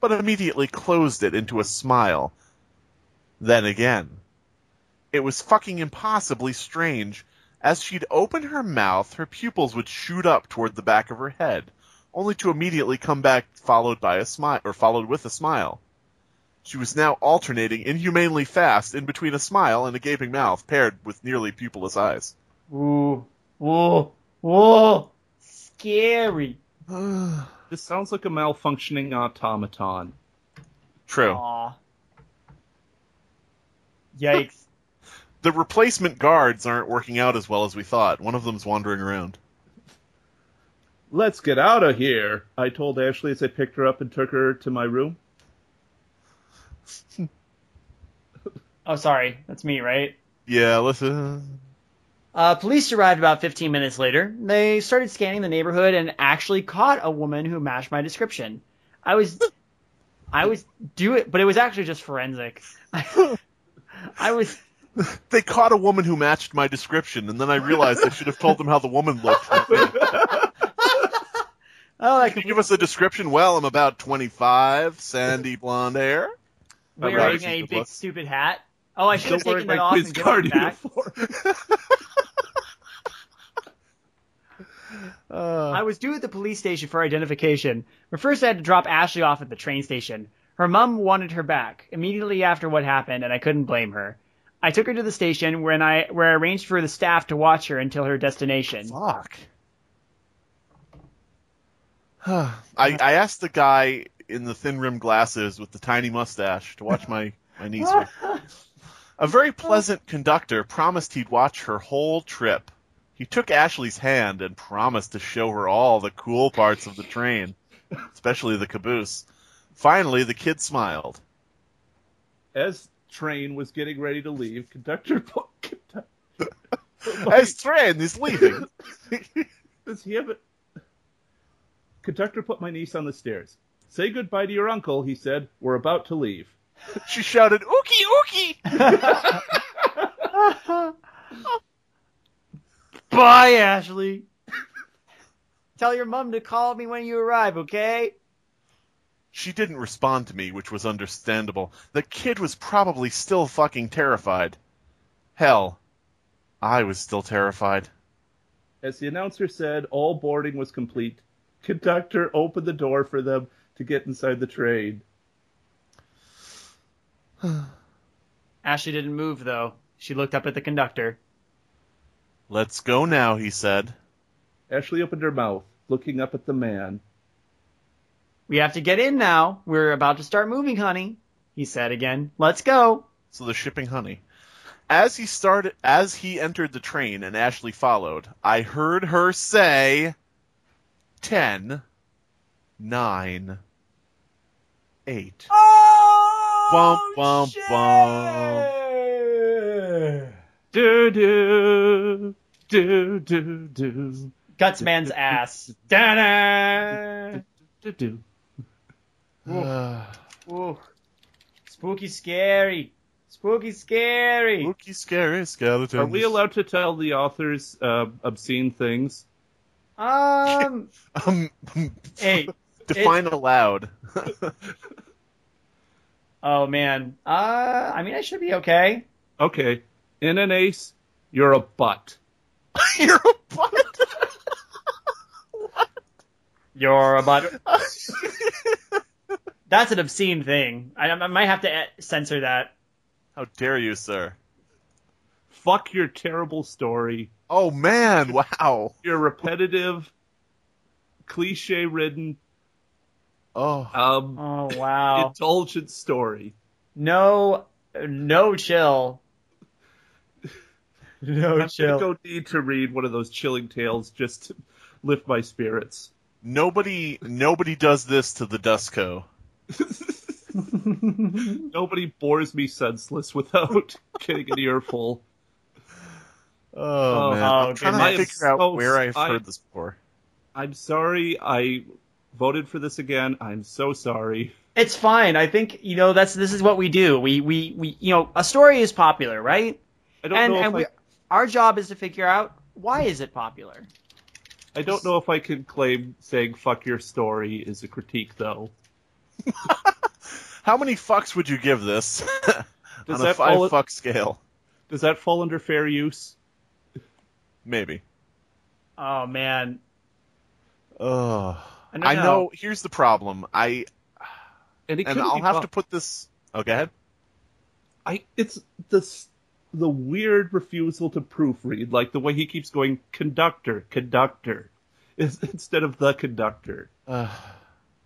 but immediately closed it into a smile. Then again. It was fucking impossibly strange. As she'd open her mouth, her pupils would shoot up toward the back of her head, only to immediately come back followed by a smile, or followed with a smile. She was now alternating inhumanely fast in between a smile and a gaping mouth, paired with nearly pupilless eyes. Ooh, ooh, ooh, scary. This sounds like a malfunctioning automaton. True. Aw. Yikes. The replacement guards aren't working out as well as we thought. One of them's wandering around. Let's get out of here, I told Ashley as I picked her up and took her to my room. Oh, sorry. That's me, right? Yeah, listen. Uh, police arrived about 15 minutes later. They started scanning the neighborhood and actually caught a woman who matched my description. I was, I was do it, but it was actually just forensic. I was, They caught a woman who matched my description, and then I realized I should have told them how the woman looked. oh, I Can you give us a description? Well, I'm about 25, sandy blonde hair. wearing a big stupid hat. Oh, I should have taken that off and given it back. Uh, I was due at the police station for identification, but first I had to drop Ashley off at the train station. Her mom wanted her back immediately after what happened, and I couldn't blame her. I took her to the station where I where I arranged for the staff to watch her until her destination. fuck. I, I asked the guy in the thin rimmed glasses with the tiny mustache to watch my, my niece. A very pleasant conductor promised he'd watch her whole trip. He took Ashley's hand and promised to show her all the cool parts of the train, especially the caboose. Finally, the kid smiled. As train was getting ready to leave, conductor put, As train is leaving. Does he have it? Conductor put my niece on the stairs. Say goodbye to your uncle, he said. We're about to leave. She shouted, "Ookie, ookie!" Bye, Ashley. Tell your mom to call me when you arrive, okay? She didn't respond to me, which was understandable. The kid was probably still fucking terrified. Hell, I was still terrified. As the announcer said, all boarding was complete. Conductor opened the door for them to get inside the train. Ashley didn't move though. She looked up at the conductor. Let's go now, he said. Ashley opened her mouth, looking up at the man. We have to get in now. We're about to start moving, honey. He said again. Let's go. So they're shipping honey. As he started, as he entered the train and Ashley followed, I heard her say, ten, nine, eight. Oh, Bum, bum, bum. Do do do do do Guts man's ass. Da-da! do do. Ooh. Spooky scary. Spooky scary. Spooky, scary skeletons. Are we allowed to tell the authors uh, obscene things? Um, Um, hey. define aloud. Oh man. Uh, I mean, I should be okay. Okay, in an ace, you're a butt. You're a butt. You're about. That's an obscene thing. I, I might have to e- censor that. How dare you, sir? Fuck your terrible story. Oh man, wow. Your repetitive, cliche-ridden, Oh, um, Oh wow. indulgent story. No, no chill. No I'm chill. gonna go need to read one of those chilling tales just to lift my spirits. nobody, nobody does this to the Dusko. Nobody bores me senseless without getting an earful. Oh, Oh, man, oh, I'm trying goodness. to figure out So where I've I- heard this before. I'm sorry. I voted for this again. I'm so sorry. It's fine. I think you know that's this is what we do. We we we you know a story is popular, right? I don't And know and if we, our job is to figure out why is it popular. I don't know if I can claim saying "fuck your story" is a critique, though. How many fucks would you give this Does on a five fall- fuck scale? Does that fall under fair use? Maybe. Oh man. Oh, I don't I know. know. Here's the problem. I And, it and I'll have to put this. Oh, go ahead. I it's this the weird refusal to proofread, like the way he keeps going conductor, conductor, is instead of the conductor. Uh,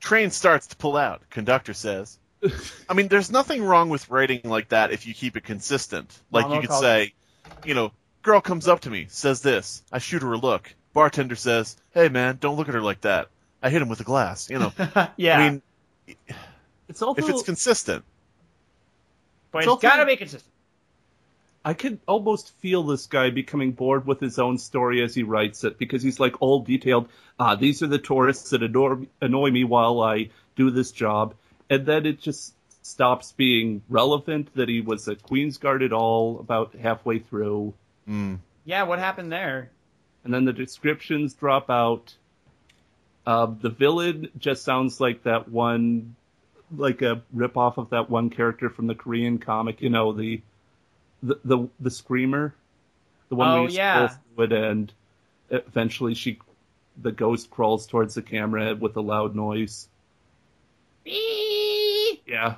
train starts to pull out. Conductor says. I mean, there's nothing wrong with writing like that if you keep it consistent. Like you could say, you know, girl comes up to me, says this. I shoot her a look. Bartender says, "Hey man, don't look at her like that." I hit him with a glass. You know. yeah, I mean, It's also if it's consistent. but it's it's also- gotta be consistent. I could almost feel this guy becoming bored with his own story as he writes it because he's like all detailed. Ah, these are the tourists that annoy, annoy me while I do this job, and then it just stops being relevant that he was a Queen's Guard at all about halfway through, Mm. Yeah, what happened there? and then the descriptions drop out. Uh, the villain just sounds like that one, like a ripoff of that one character from the Korean comic. You know the, the the the screamer, the one Oh, where you yeah. scroll through it and eventually she, the ghost crawls towards the camera with a loud noise. Yeah.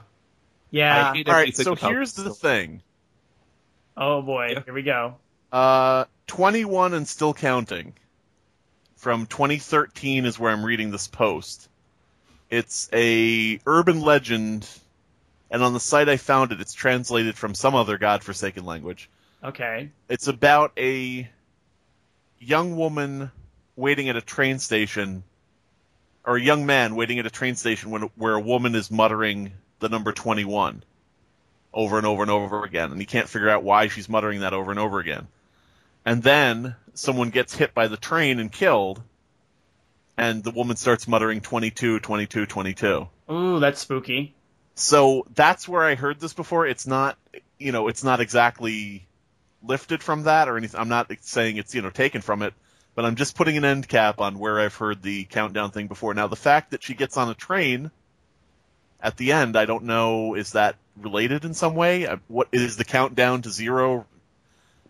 Yeah. All right. So here's the thing. Oh boy, Yeah. here we go. Uh, 21 and still counting. From 2013 is where I'm reading this post. It's a urban legend, and on the site I found it, it's translated from some other godforsaken language. Okay. It's about a young woman waiting at a train station, or a young man waiting at a train station when, where a woman is muttering the number 21 over and over and over again, and he can't figure out why she's muttering that over and over again. And then someone gets hit by the train and killed, and the woman starts muttering 22, 22, 22. Ooh, that's spooky. So that's where I heard this before. It's not, you know, it's not exactly lifted from that or anything. I'm not saying it's, you know, taken from it, but I'm just putting an end cap on where I've heard the countdown thing before. Now, the fact that she gets on a train at the end, I don't know, is that related in some way? Uh, What is the countdown to zero?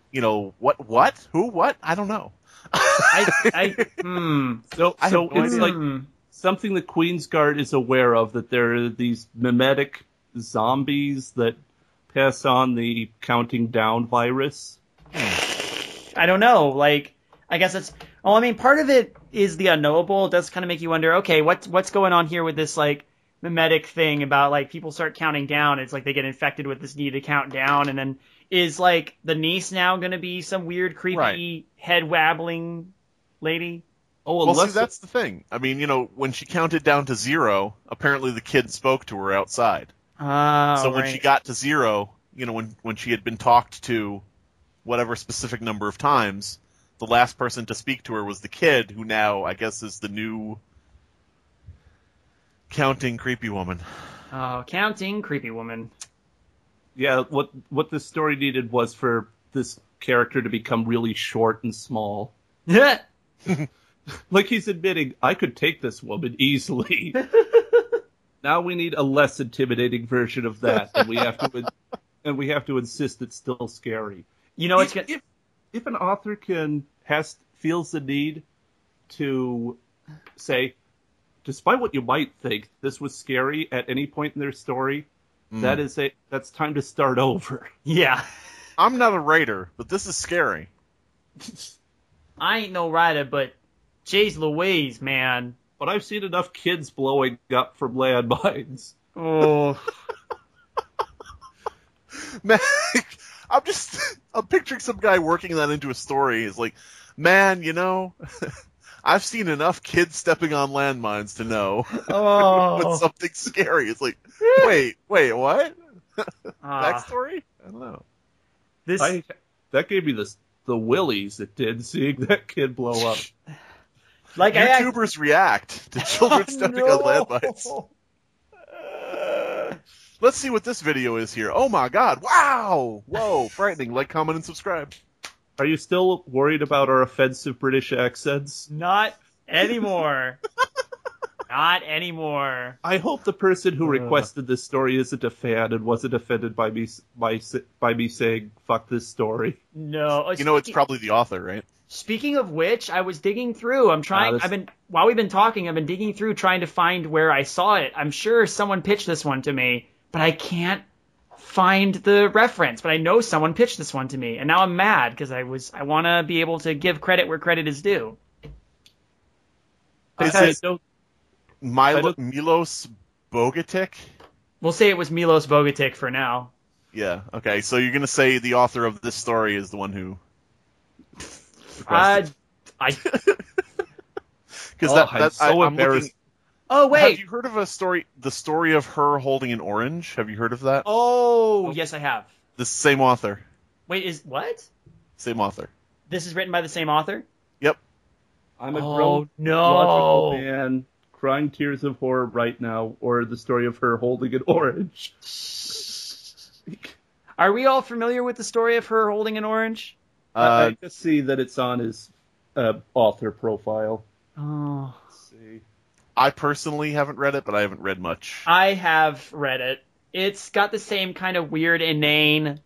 You know, what, what, who, what? I don't know. I, I, hmm. So, I so no it's idea. like. Something the Queen's Guard is aware of that there are these mimetic zombies that pass on the counting down virus. I don't know. Like, I guess it's. Oh, I mean, part of it is the unknowable. It does kind of make you wonder. Okay, what's what's going on here with this like mimetic thing about like people start counting down. It's like they get infected with this need to count down, and then is like the niece now going to be some weird, creepy, Right. head wabbling lady? Oh, Well, unless see, that's the thing. I mean, you know, when she counted down to zero, apparently the kid spoke to her outside. Oh, so when right. she got to zero, you know, when when she had been talked to whatever specific number of times, the last person to speak to her was the kid, who now I guess is the new counting creepy woman. oh, counting creepy woman. yeah. What what this story needed was for this character to become really short and small. Like he's admitting, I could take this woman easily. now we need a less intimidating version of that, and we have to, and we have to insist it's still scary. you know what's if, if if an author can has feels the need to say, despite what you might think, this was scary at any point in their story, Mm. that is a that's time to start over. Yeah. I'm not a writer, but this is scary. I ain't no writer, but Jay's Louise, man. But I've seen enough kids blowing up from landmines. Oh, Man, I'm just I'm picturing some guy working that into a story. He's like, man, you know, I've seen enough kids stepping on landmines to know when oh. something's scary. It's like, wait, wait, what? Ah, Backstory? I don't know. this I that gave me the the willies it did seeing that kid blow up. Like I act- YouTubers react to children stepping No. on landmines. Let's see what this video is here. Oh my god! Wow! Whoa! Frightening. Like, comment, and subscribe. Are you still worried about our offensive British accents? Not anymore. Not anymore. I hope the person who Uh. requested this story isn't a fan and wasn't offended by me by by me saying "fuck this story." No. Oh, You know, it's probably the author, right? Speaking of which, I was digging through. I'm trying. Ah, this- I've been while we've been talking. I've been digging through trying to find where I saw it. I'm sure someone pitched this one to me, but I can't find the reference. But I know someone pitched this one to me, and now I'm mad because I was. I want to be able to give credit where credit is due. Is I it don't- Milo, Milos Bogatic? We'll say it was Milos Bogatic for now. Yeah. Okay. So you're gonna say the author of this story is the one who? Uh, I. Because Oh, that, I'm so I, I'm looking- Oh wait! Have you heard of a story? The story of her holding an orange. Have you heard of that? Oh yes, I have. The same author. Wait, is what? Same author. This is written by the same author? Yep. I'm a Oh grown no. logical man crying tears of horror right now, or the story of her holding an orange. Are we all familiar with the story of her holding an orange? I- Uh, I just see that it's on his uh, author profile. Oh. Let's see. I personally haven't read it, but I haven't read much. I have read it. It's got the same kind of weird, inane,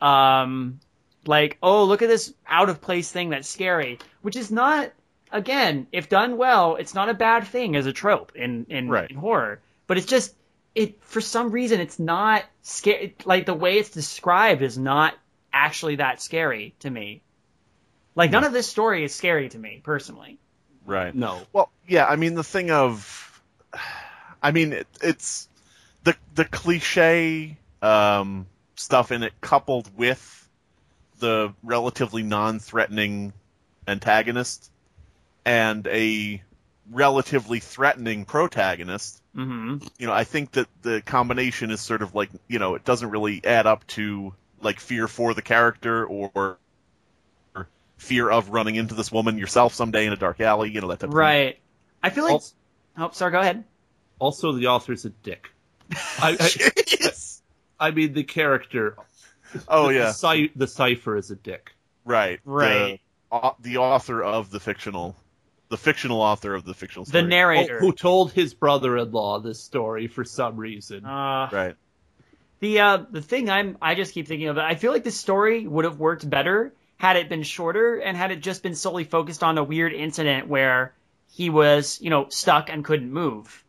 um, like, oh, look at this out of place thing that's scary, which is not, again, if done well, it's not a bad thing as a trope in, in, Right. in horror. But it's just, it, for some reason, it's not scary. Like, the way it's described is not actually that scary to me. Like, none of this story is scary to me, personally. Right. No. Well, yeah. I mean, the thing of, I mean, it, it's the the cliche um, stuff in it, coupled with the relatively non-threatening antagonist and a relatively threatening protagonist. hmm You know, I think that the combination is sort of like, you know, it doesn't really add up to like fear for the character or, or fear of running into this woman yourself someday in a dark alley. You know that type of thing. Right. I feel like. Also, Oh, sorry, go ahead. also, the author's a dick. I, I, I mean, the character. Oh the, yeah, The, cy- the cipher is a dick. right, Right. The, au- the author of the fictional, the fictional author of the fictional The story. Oh, narrator. who told his brother-in-law this story for some reason. Uh, Right. The uh, the thing I'm I just keep thinking of. I feel like this story would have worked better had it been shorter and had it just been solely focused on a weird incident where he was you know stuck and couldn't move.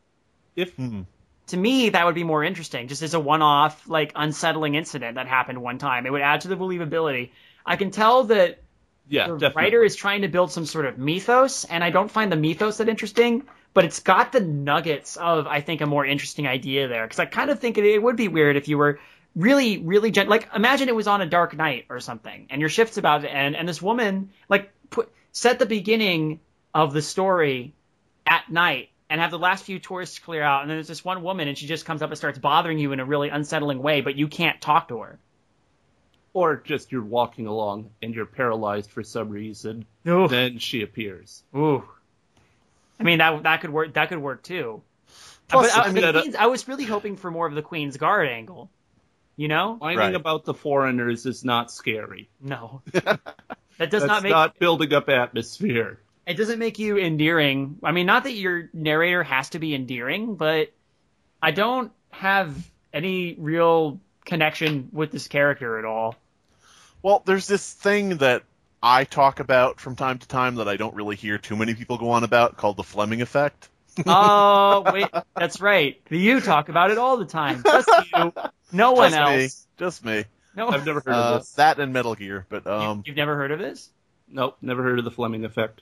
if Hmm. To me, that would be more interesting, just as a one-off, like unsettling incident that happened one time. It would add to the believability. I can tell that yeah, the definitely. writer is trying to build some sort of mythos, and I don't find the mythos that interesting, but it's got the nuggets of, I think, a more interesting idea there. Because I kind of think it, it would be weird if you were really, really gen- like imagine it was on a dark night or something, and your shift's about to end, and this woman like put set the beginning of the story at night. And have the last few tourists clear out, and then there's this one woman, and she just comes up and starts bothering you in a really unsettling way, but you can't talk to her. or just you're walking along and you're paralyzed for some reason. Ooh. Then she appears. Ooh. I mean that that could work. That could work too. Plus, but I, I mean, mean, Queens- I was really hoping for more of the Queen's Guard angle. You know? Finding Right. about the foreigners is not scary. No. That does That's not make not building up atmosphere. it doesn't make you endearing. I mean, not that your narrator has to be endearing, but I don't have any real connection with this character at all. Well, there's this thing that I talk about from time to time that I don't really hear too many people go on about called the Fleming effect. Oh wait, that's right. You talk about it all the time. Just you. No one Just else. me. Just me. No, I've never heard Uh, of this. that and Metal Gear, but You- um, you've never heard of this? Nope, never heard of the Fleming effect.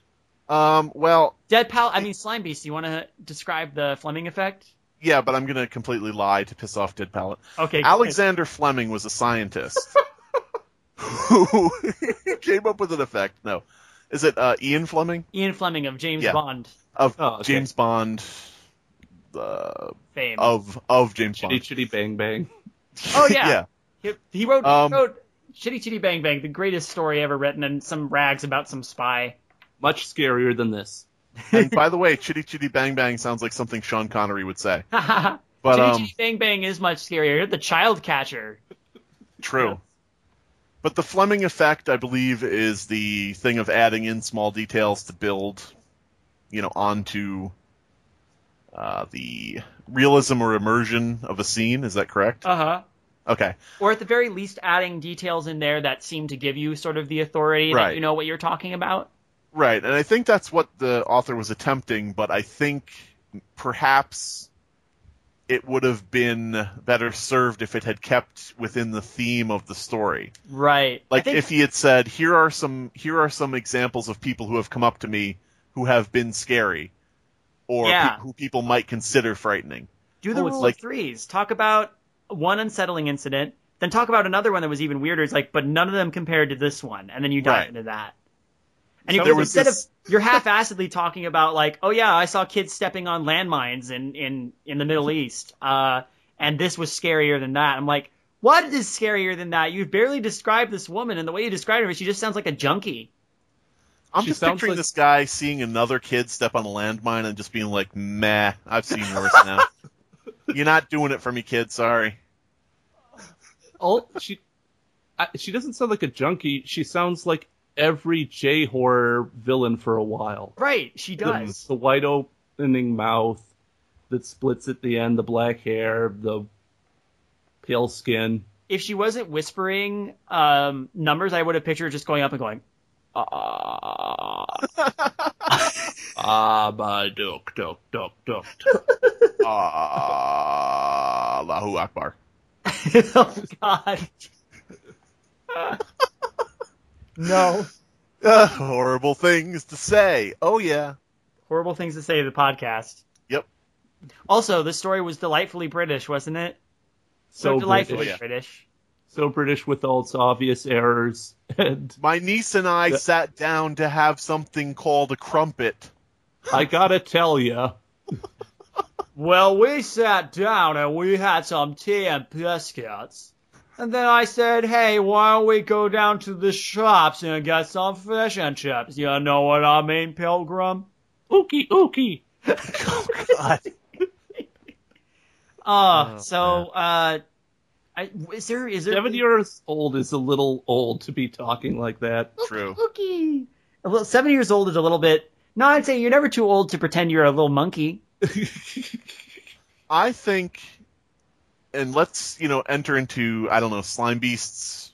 um, well, Dead Pal. I mean, Slime Beast. You want to describe the Fleming effect? yeah, but I'm gonna completely lie to piss off Dead Palette. Okay. good. Alexander Fleming was a scientist who came up with an effect. No, is it uh, Ian Fleming Ian Fleming of James Yeah. Bond of Oh, okay. James Bond? Uh, fame. of of James Chitty Bond. chitty Chitty bang bang. Oh, yeah. yeah. He, he wrote, Um, he wrote Chitty Chitty Bang Bang, the greatest story ever written, and some rags about some spy. Much scarier than this. And by the way, Chitty Chitty Bang Bang sounds like something Sean Connery would say. Chitty um, Chitty Bang Bang is much scarier. The child catcher. True. But the Fleming effect, I believe, is the thing of adding in small details to build, you know, onto uh, the realism or immersion of a scene. Is that correct? Uh huh. Okay. Or at the very least, adding details in there that seem to give you sort of the authority that you know what you're talking about. Right. And I think that's what the author was attempting, but I think perhaps it would have been better served if it had kept within the theme of the story. Right. Like think- if he had said here are some here are some examples of people who have come up to me who have been scary or Yeah. pe- who people might consider frightening do the Oh, rule like- of threes. Talk about one unsettling incident, then talk about another one that was even weirder. It's like, but none of them compared to this one, and then you dive Right. into that. And you, there was instead this... of you're half-assedly talking about like, oh yeah, I saw kids stepping on landmines in in in the Middle East, uh, and this was scarier than that. I'm like, what is scarier than that? You've barely described this woman, and the way you described her, she just sounds like a junkie. i'm She just picturing like- this guy seeing another kid step on a landmine and just being like meh i've seen worse now you're not doing it for me kid sorry Oh, she, I, she doesn't sound like a junkie. She sounds like every J horror villain for a while. Right? She does. the wide opening mouth that splits at the end, the black hair, the pale skin. If she wasn't whispering um, numbers, I would have pictured her just going up and going, Ah, ah, my duck, duck, duck, duck. Ah, Allahu Akbar. oh God. No. Uh, horrible things to say. Oh yeah. Horrible things to say to the podcast. Yep. Also, the story was delightfully British, wasn't it? So delightfully British. British. So British with all its obvious errors. And My niece and I Yeah. sat down to have something called a crumpet. I gotta tell ya, Well, we sat down and we had some tea and biscuits. And then I said, hey, why don't we go down to the shops and get some fish and chips? You know what I mean, Pilgrim? ookie, ookie. oh, God. Uh, Oh, so, uh, I, is there, is there, Seven years old is a little old to be talking like that. True. Ookie. A little, seven years old is a little bit, no, I'd say you're never too old to pretend you're a little monkey. I think, and let's you know enter into I don't know slime beasts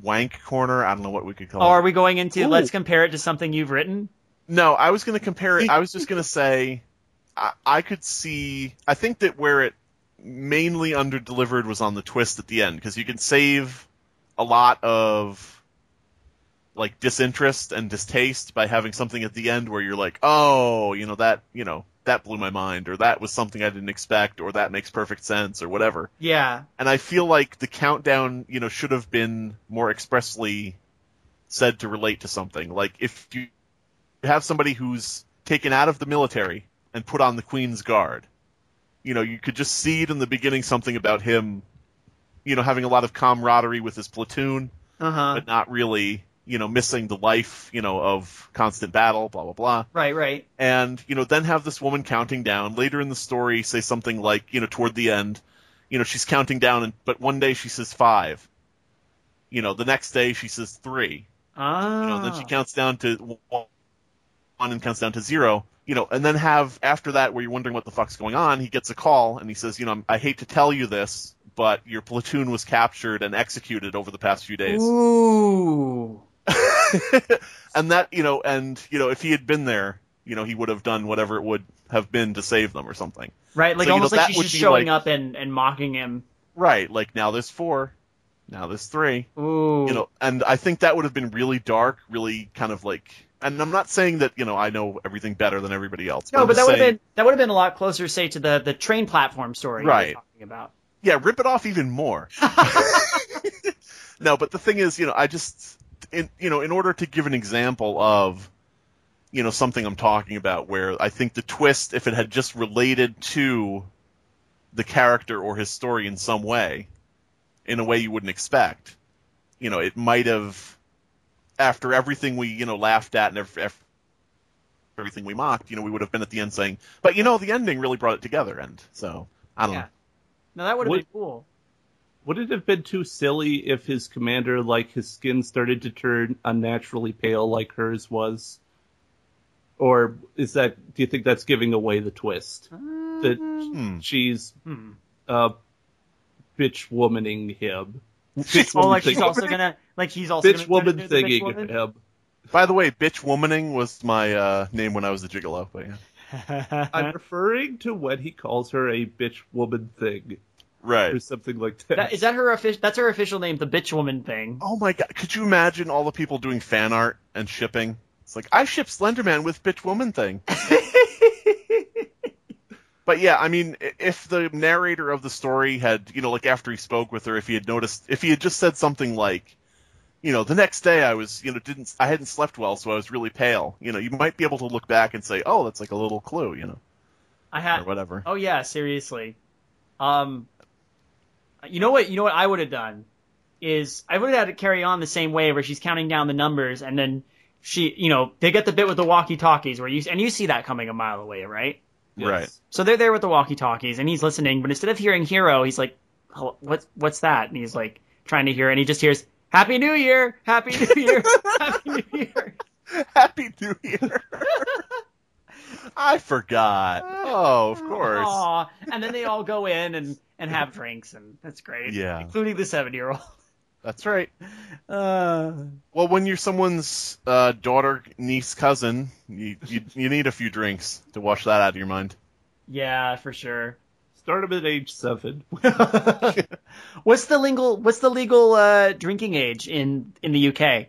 wank corner. I don't know what we could call oh, Or are we going into, Ooh. let's compare it to something you've written? No, I was going to compare it. I was just going to say I, I could see. I think that where it mainly under delivered was on the twist at the end because you can save a lot of like disinterest and distaste by having something at the end where you're like, oh, you know that you know that blew my mind or that was something I didn't expect or that makes perfect sense or whatever. Yeah. And I feel like the countdown, you know, should have been more expressly said to relate to something. Like if you have somebody who's taken out of the military and put on the Queen's Guard, you know, you could just see it in the beginning something about him, you know, having a lot of camaraderie with his platoon, Uh-huh. but not really, you know, missing the life, you know, of constant battle, blah blah blah Right, right. and you know then have this woman counting down later in the story say something like you know toward the end you know she's counting down and but one day she says five you know the next day she says three Ah. you know then she counts down to one and counts down to zero you know and then have after that where you're wondering what the fuck's going on he gets a call and he says you know i hate to tell you this but your platoon was captured and executed over the past few days Ooh. and that you know and you know if he had been there you know he would have done whatever it would have been to save them or something Right, like So, you know, almost like she's just showing like- up and, and mocking him. Right, like now there's four. Now there's three. Ooh. You know, and I think that would have been really dark, really kind of like. And I'm not saying that you know I know everything better than everybody else. no, I'm but that would have been that would have been a lot closer, say, to the the train platform story Right. talking about. yeah, rip it off even more. no, but the thing is, you know, I just, in, you know, in order to give an example of, you know, something I'm talking about, where I think the twist, if it had just related to the character or his story in some way, in a way you wouldn't expect, you know, it might have, after everything we, you know, laughed at and ev- ev- everything we mocked, you know, we would have been at the end saying, but you know, the ending really brought it together, and so I don't Yeah. know. No, that would have been cool. Would it have been too silly if his commander, like his skin, started to turn unnaturally pale like hers was? Or is that? Do you think that's giving away the twist that Hmm. she's Hmm. uh, bitch womaning him? Bitch Oh, woman like he's thing- also gonna like he's also bitch woman turn bitch thinging woman? him. By the way, bitch womaning was my uh, name when I was a gigolo. But yeah. I'm referring to when he calls her a bitch woman thing Right. or something like that. That, is that her official? That's her official name, the bitch woman thing. Oh my god! Could you imagine all the people doing fan art and shipping? It's like I ship Slenderman with bitch woman thing. But yeah, I mean, if the narrator of the story had, you know, like after he spoke with her, if he had noticed, if he had just said something like, you know, the next day I was, you know, didn't, I hadn't slept well, so I was really pale. You know, you might be able to look back and say, oh, that's like a little clue, you know, I or had. whatever. Oh yeah, seriously. Um, you know what? You know what I would have done is I would have had it carry on the same way where she's counting down the numbers and then she, you know, they get the bit with the walkie talkies where you and you see that coming a mile away, right? Yes. Right. So they're there with the walkie talkies and he's listening, but instead of hearing hero, he's like, what's what's that? And he's like trying to hear, and he just hears Happy New Year, Happy New Year, Happy New Year. Happy New Year. I forgot. Oh, of course. Aw. And then they all go in and, and have drinks, and that's great. Yeah. Including the seven year old. That's right. Uh, Well, when you're someone's uh, daughter, niece, cousin, you, you you need a few drinks to wash that out of your mind. yeah, for sure. Start him at age seven. what's the legal What's the legal uh, drinking age in in the UK?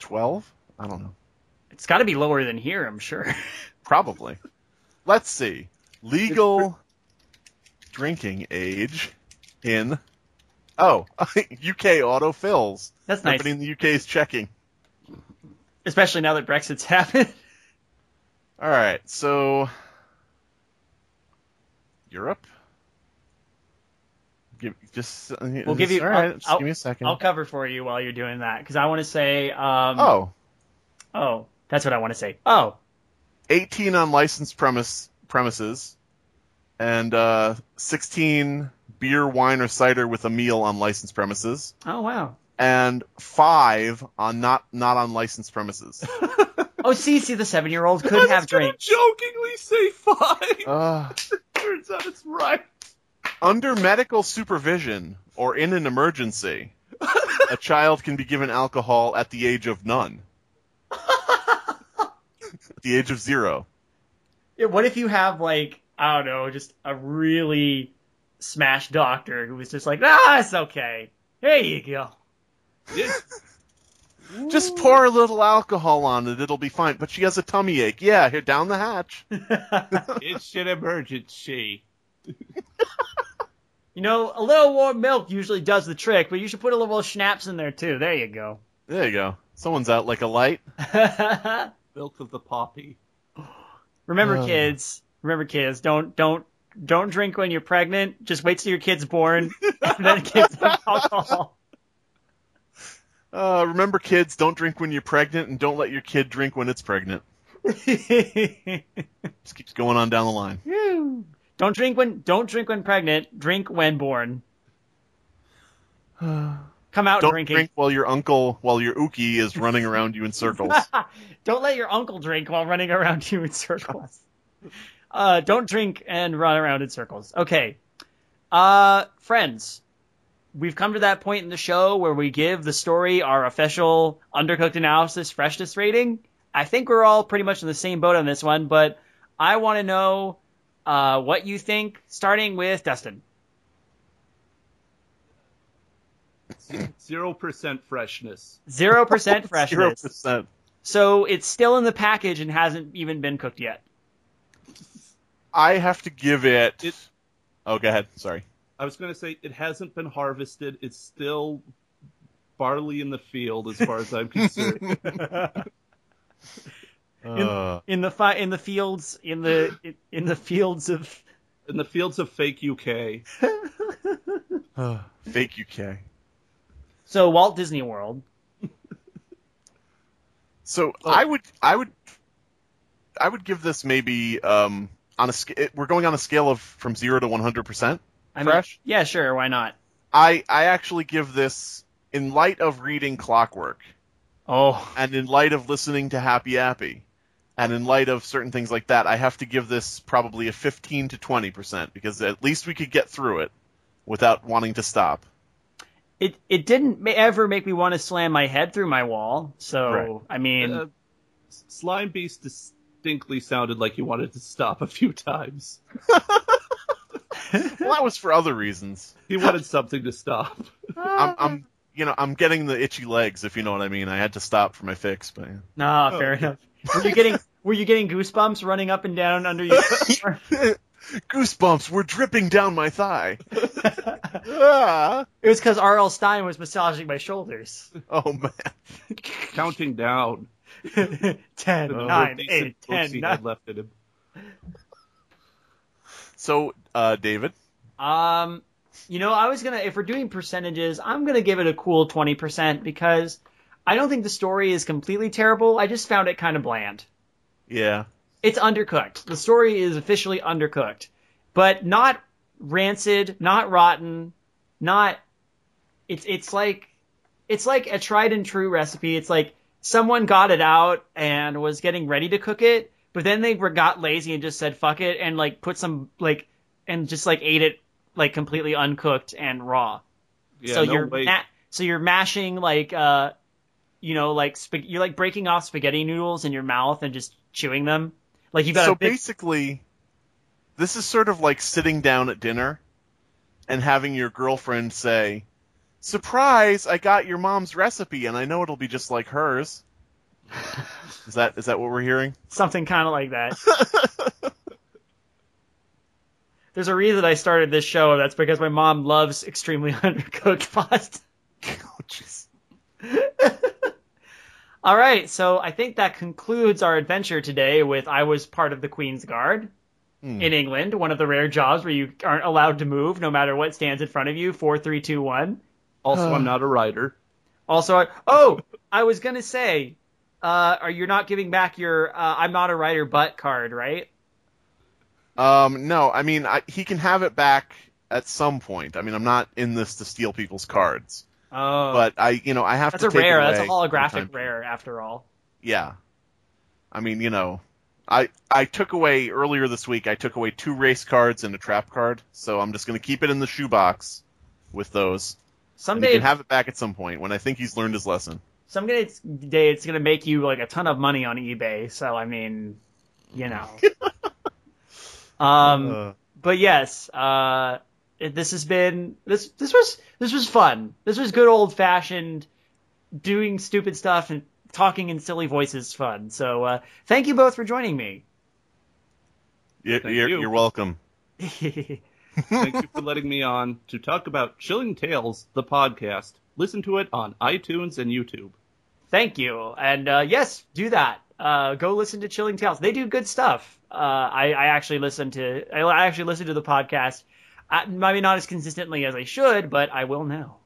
Twelve? I don't know. It's got to be lower than here, I'm sure. Probably. Let's see. Legal drinking age in oh UK autofills. That's nice, Everybody in the UK is checking. especially now that Brexit's happened. All right, so Europe. Give just We'll give you- All right, I'll- just I'll- give me a 2nd I'll cover for you while you're doing that because I want to say. Um, oh, oh, that's what I want to say. Oh, 18 on licensed premise premises, and uh, 16 beer, wine, or cider with a meal on licensed premises, oh wow. and five on not not on licensed premises. Oh, see, see, the seven year old could was have gonna drinks. jokingly say five. uh, Turns out it's right. under medical supervision or in an emergency, a child can be given alcohol at the age of none. At the age of zero. Yeah, what if you have like I don't know, just a really smashed doctor who was just like, ah, it's okay. There you go. Just pour a little alcohol on it, it'll be fine. But she has a tummy ache. Yeah, here down the hatch. It's an emergency. you know, a little warm milk usually does the trick, but you should put a little schnapps in there too. There you go. There you go. Someone's out like a light. Milk of the poppy. remember, Oh. kids. Remember, kids. Don't don't don't drink when you're pregnant. Just wait till your kid's born, and then give them alcohol. Uh, remember, kids, don't drink when you're pregnant, and don't let your kid drink when it's pregnant. Just keeps going on down the line. don't drink when don't drink when pregnant. Drink when born. Come out Don't drinking. drink while your uncle, while your uki is running around you in circles. don't let your uncle drink while running around you in circles. Uh, don't drink and run around in circles. Okay. Uh, friends, we've come to that point in the show where we give the story our official undercooked analysis freshness rating. I think we're all pretty much in the same boat on this one, but I want to know uh, what you think, starting with Dustin. Zero percent freshness. Zero percent freshness. Zero freshness. percent. So it's still in the package and hasn't even been cooked yet. I have to give it. It- Oh, go ahead. Sorry. I was going to say it hasn't been harvested. It's still barley in the field, as far as I'm concerned. Uh, In the fi- in the fields in the in, in the fields of in the fields of fake UK. uh, fake UK. So Walt Disney World. So Oh. I would, I would, I would give this maybe um, on a scale. We're going on a scale of from zero to one hundred percent. I mean, Fresh? yeah, sure, why not? I I actually give this in light of reading Clockwork Oh, and in light of listening to Happy Appy and in light of certain things like that, I have to give this probably a fifteen to twenty percent because at least we could get through it without wanting to stop. It it didn't ever make me want to slam my head through my wall. So Right. I mean, Uh, Slime Beast distinctly sounded like he wanted to stop a few times. Well, that was for other reasons. He wanted something to stop. I'm, I'm, you know, I'm getting the itchy legs, if you know what I mean. I had to stop for my fix, but yeah. nah, Oh, fair okay. enough. Were you getting were you getting goosebumps running up and down under your? Goosebumps were dripping down my thigh. It was because R.L. Stine was massaging my shoulders. Oh man. Counting down ten, the nine, decent eight, books ten, he nine. had left in him. So, uh, David, Um, you know, I was gonna if we're doing percentages, I'm gonna give it a cool twenty percent because I don't think the story is completely terrible. I just found it kind of bland. yeah, It's undercooked. The story is officially undercooked, but not rancid, not rotten, not. It's it's like it's like a tried and true recipe. It's like someone got it out and was getting ready to cook it, but then they were- got lazy and just said fuck it and like put some like and just like ate it like completely uncooked and raw. Yeah, so no you're ma- so you're mashing like uh you know like sp- you're like breaking off spaghetti noodles in your mouth and just chewing them. Like you've got so a big basically, this is sort of like sitting down at dinner and having your girlfriend say, "Surprise! I got your mom's recipe, and I know it'll be just like hers." is that is that what we're hearing? something kind of like that. There's a reason I started this show. That's because my mom loves extremely undercooked pasta. oh. All right, so I think that concludes our adventure today with I was part of the Queen's Guard Hmm. in England, one of the rare jobs where you aren't allowed to move no matter what stands in front of you. Four, three, two, one. Also, I'm not a writer. Also, I- oh, I was gonna say, uh, are you not giving back your uh, "I'm not a writer but" card, right? Um, no, I mean I, he can have it back at some point. I mean, I'm not in this to steal people's cards, Oh, but I, you know, I have that's to a take it rare. That's a away from time holographic to- rare, after all. Yeah. I mean, you know, I I took away earlier this week. I took away two race cards and a trap card, so I'm just going to keep it in the shoebox with those. And Someday, he can have it back at some point when I think he's learned his lesson. someday it's, day it's gonna make you like a ton of money on eBay. So I mean, you know. um, Uh, but yes, uh, this has been this this was this was fun. This was good old fashioned doing stupid stuff and talking in silly voices fun. So uh, thank you both for joining me. you, Thank you're, you. you're welcome. Thank you for letting me on to talk about Chilling Tales, the podcast. Listen to it on iTunes and YouTube. Thank you. And uh, yes, do that. Uh, go listen to Chilling Tales. They do good stuff. Uh, I, I actually listen to I, I actually listen to the podcast. I, maybe not as consistently as I should, but I will now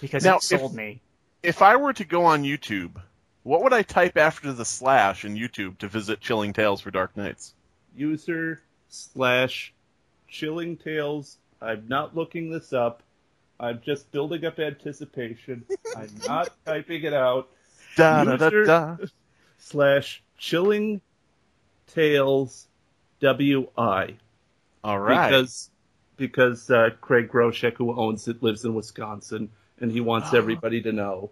because Now, it sold if- me. If I were to go on YouTube, what would I type after the slash in YouTube to visit Chilling Tales for Dark Nights? User slash Chilling Tales. I'm not looking this up. I'm just building up anticipation. I'm not typing it out. Da da da User- da. Slash Chilling Tales WI. All right. because because uh, Craig Groshek, who owns it, lives in Wisconsin, and he wants Oh. everybody to know.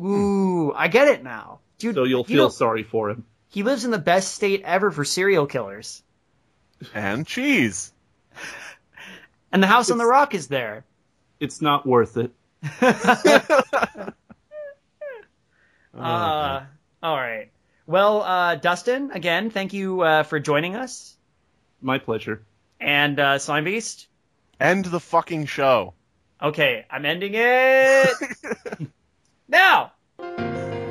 Ooh, I get it now, dude. So you'll you feel know, sorry for him. he lives in the best state ever for serial killers, and cheese. and the house on the rock is there. It's not worth it. Uh, all right. Well, uh, Dustin, again, thank you uh, for joining us. My pleasure. And uh, Slime Beast. End the fucking show. Okay, I'm ending it now.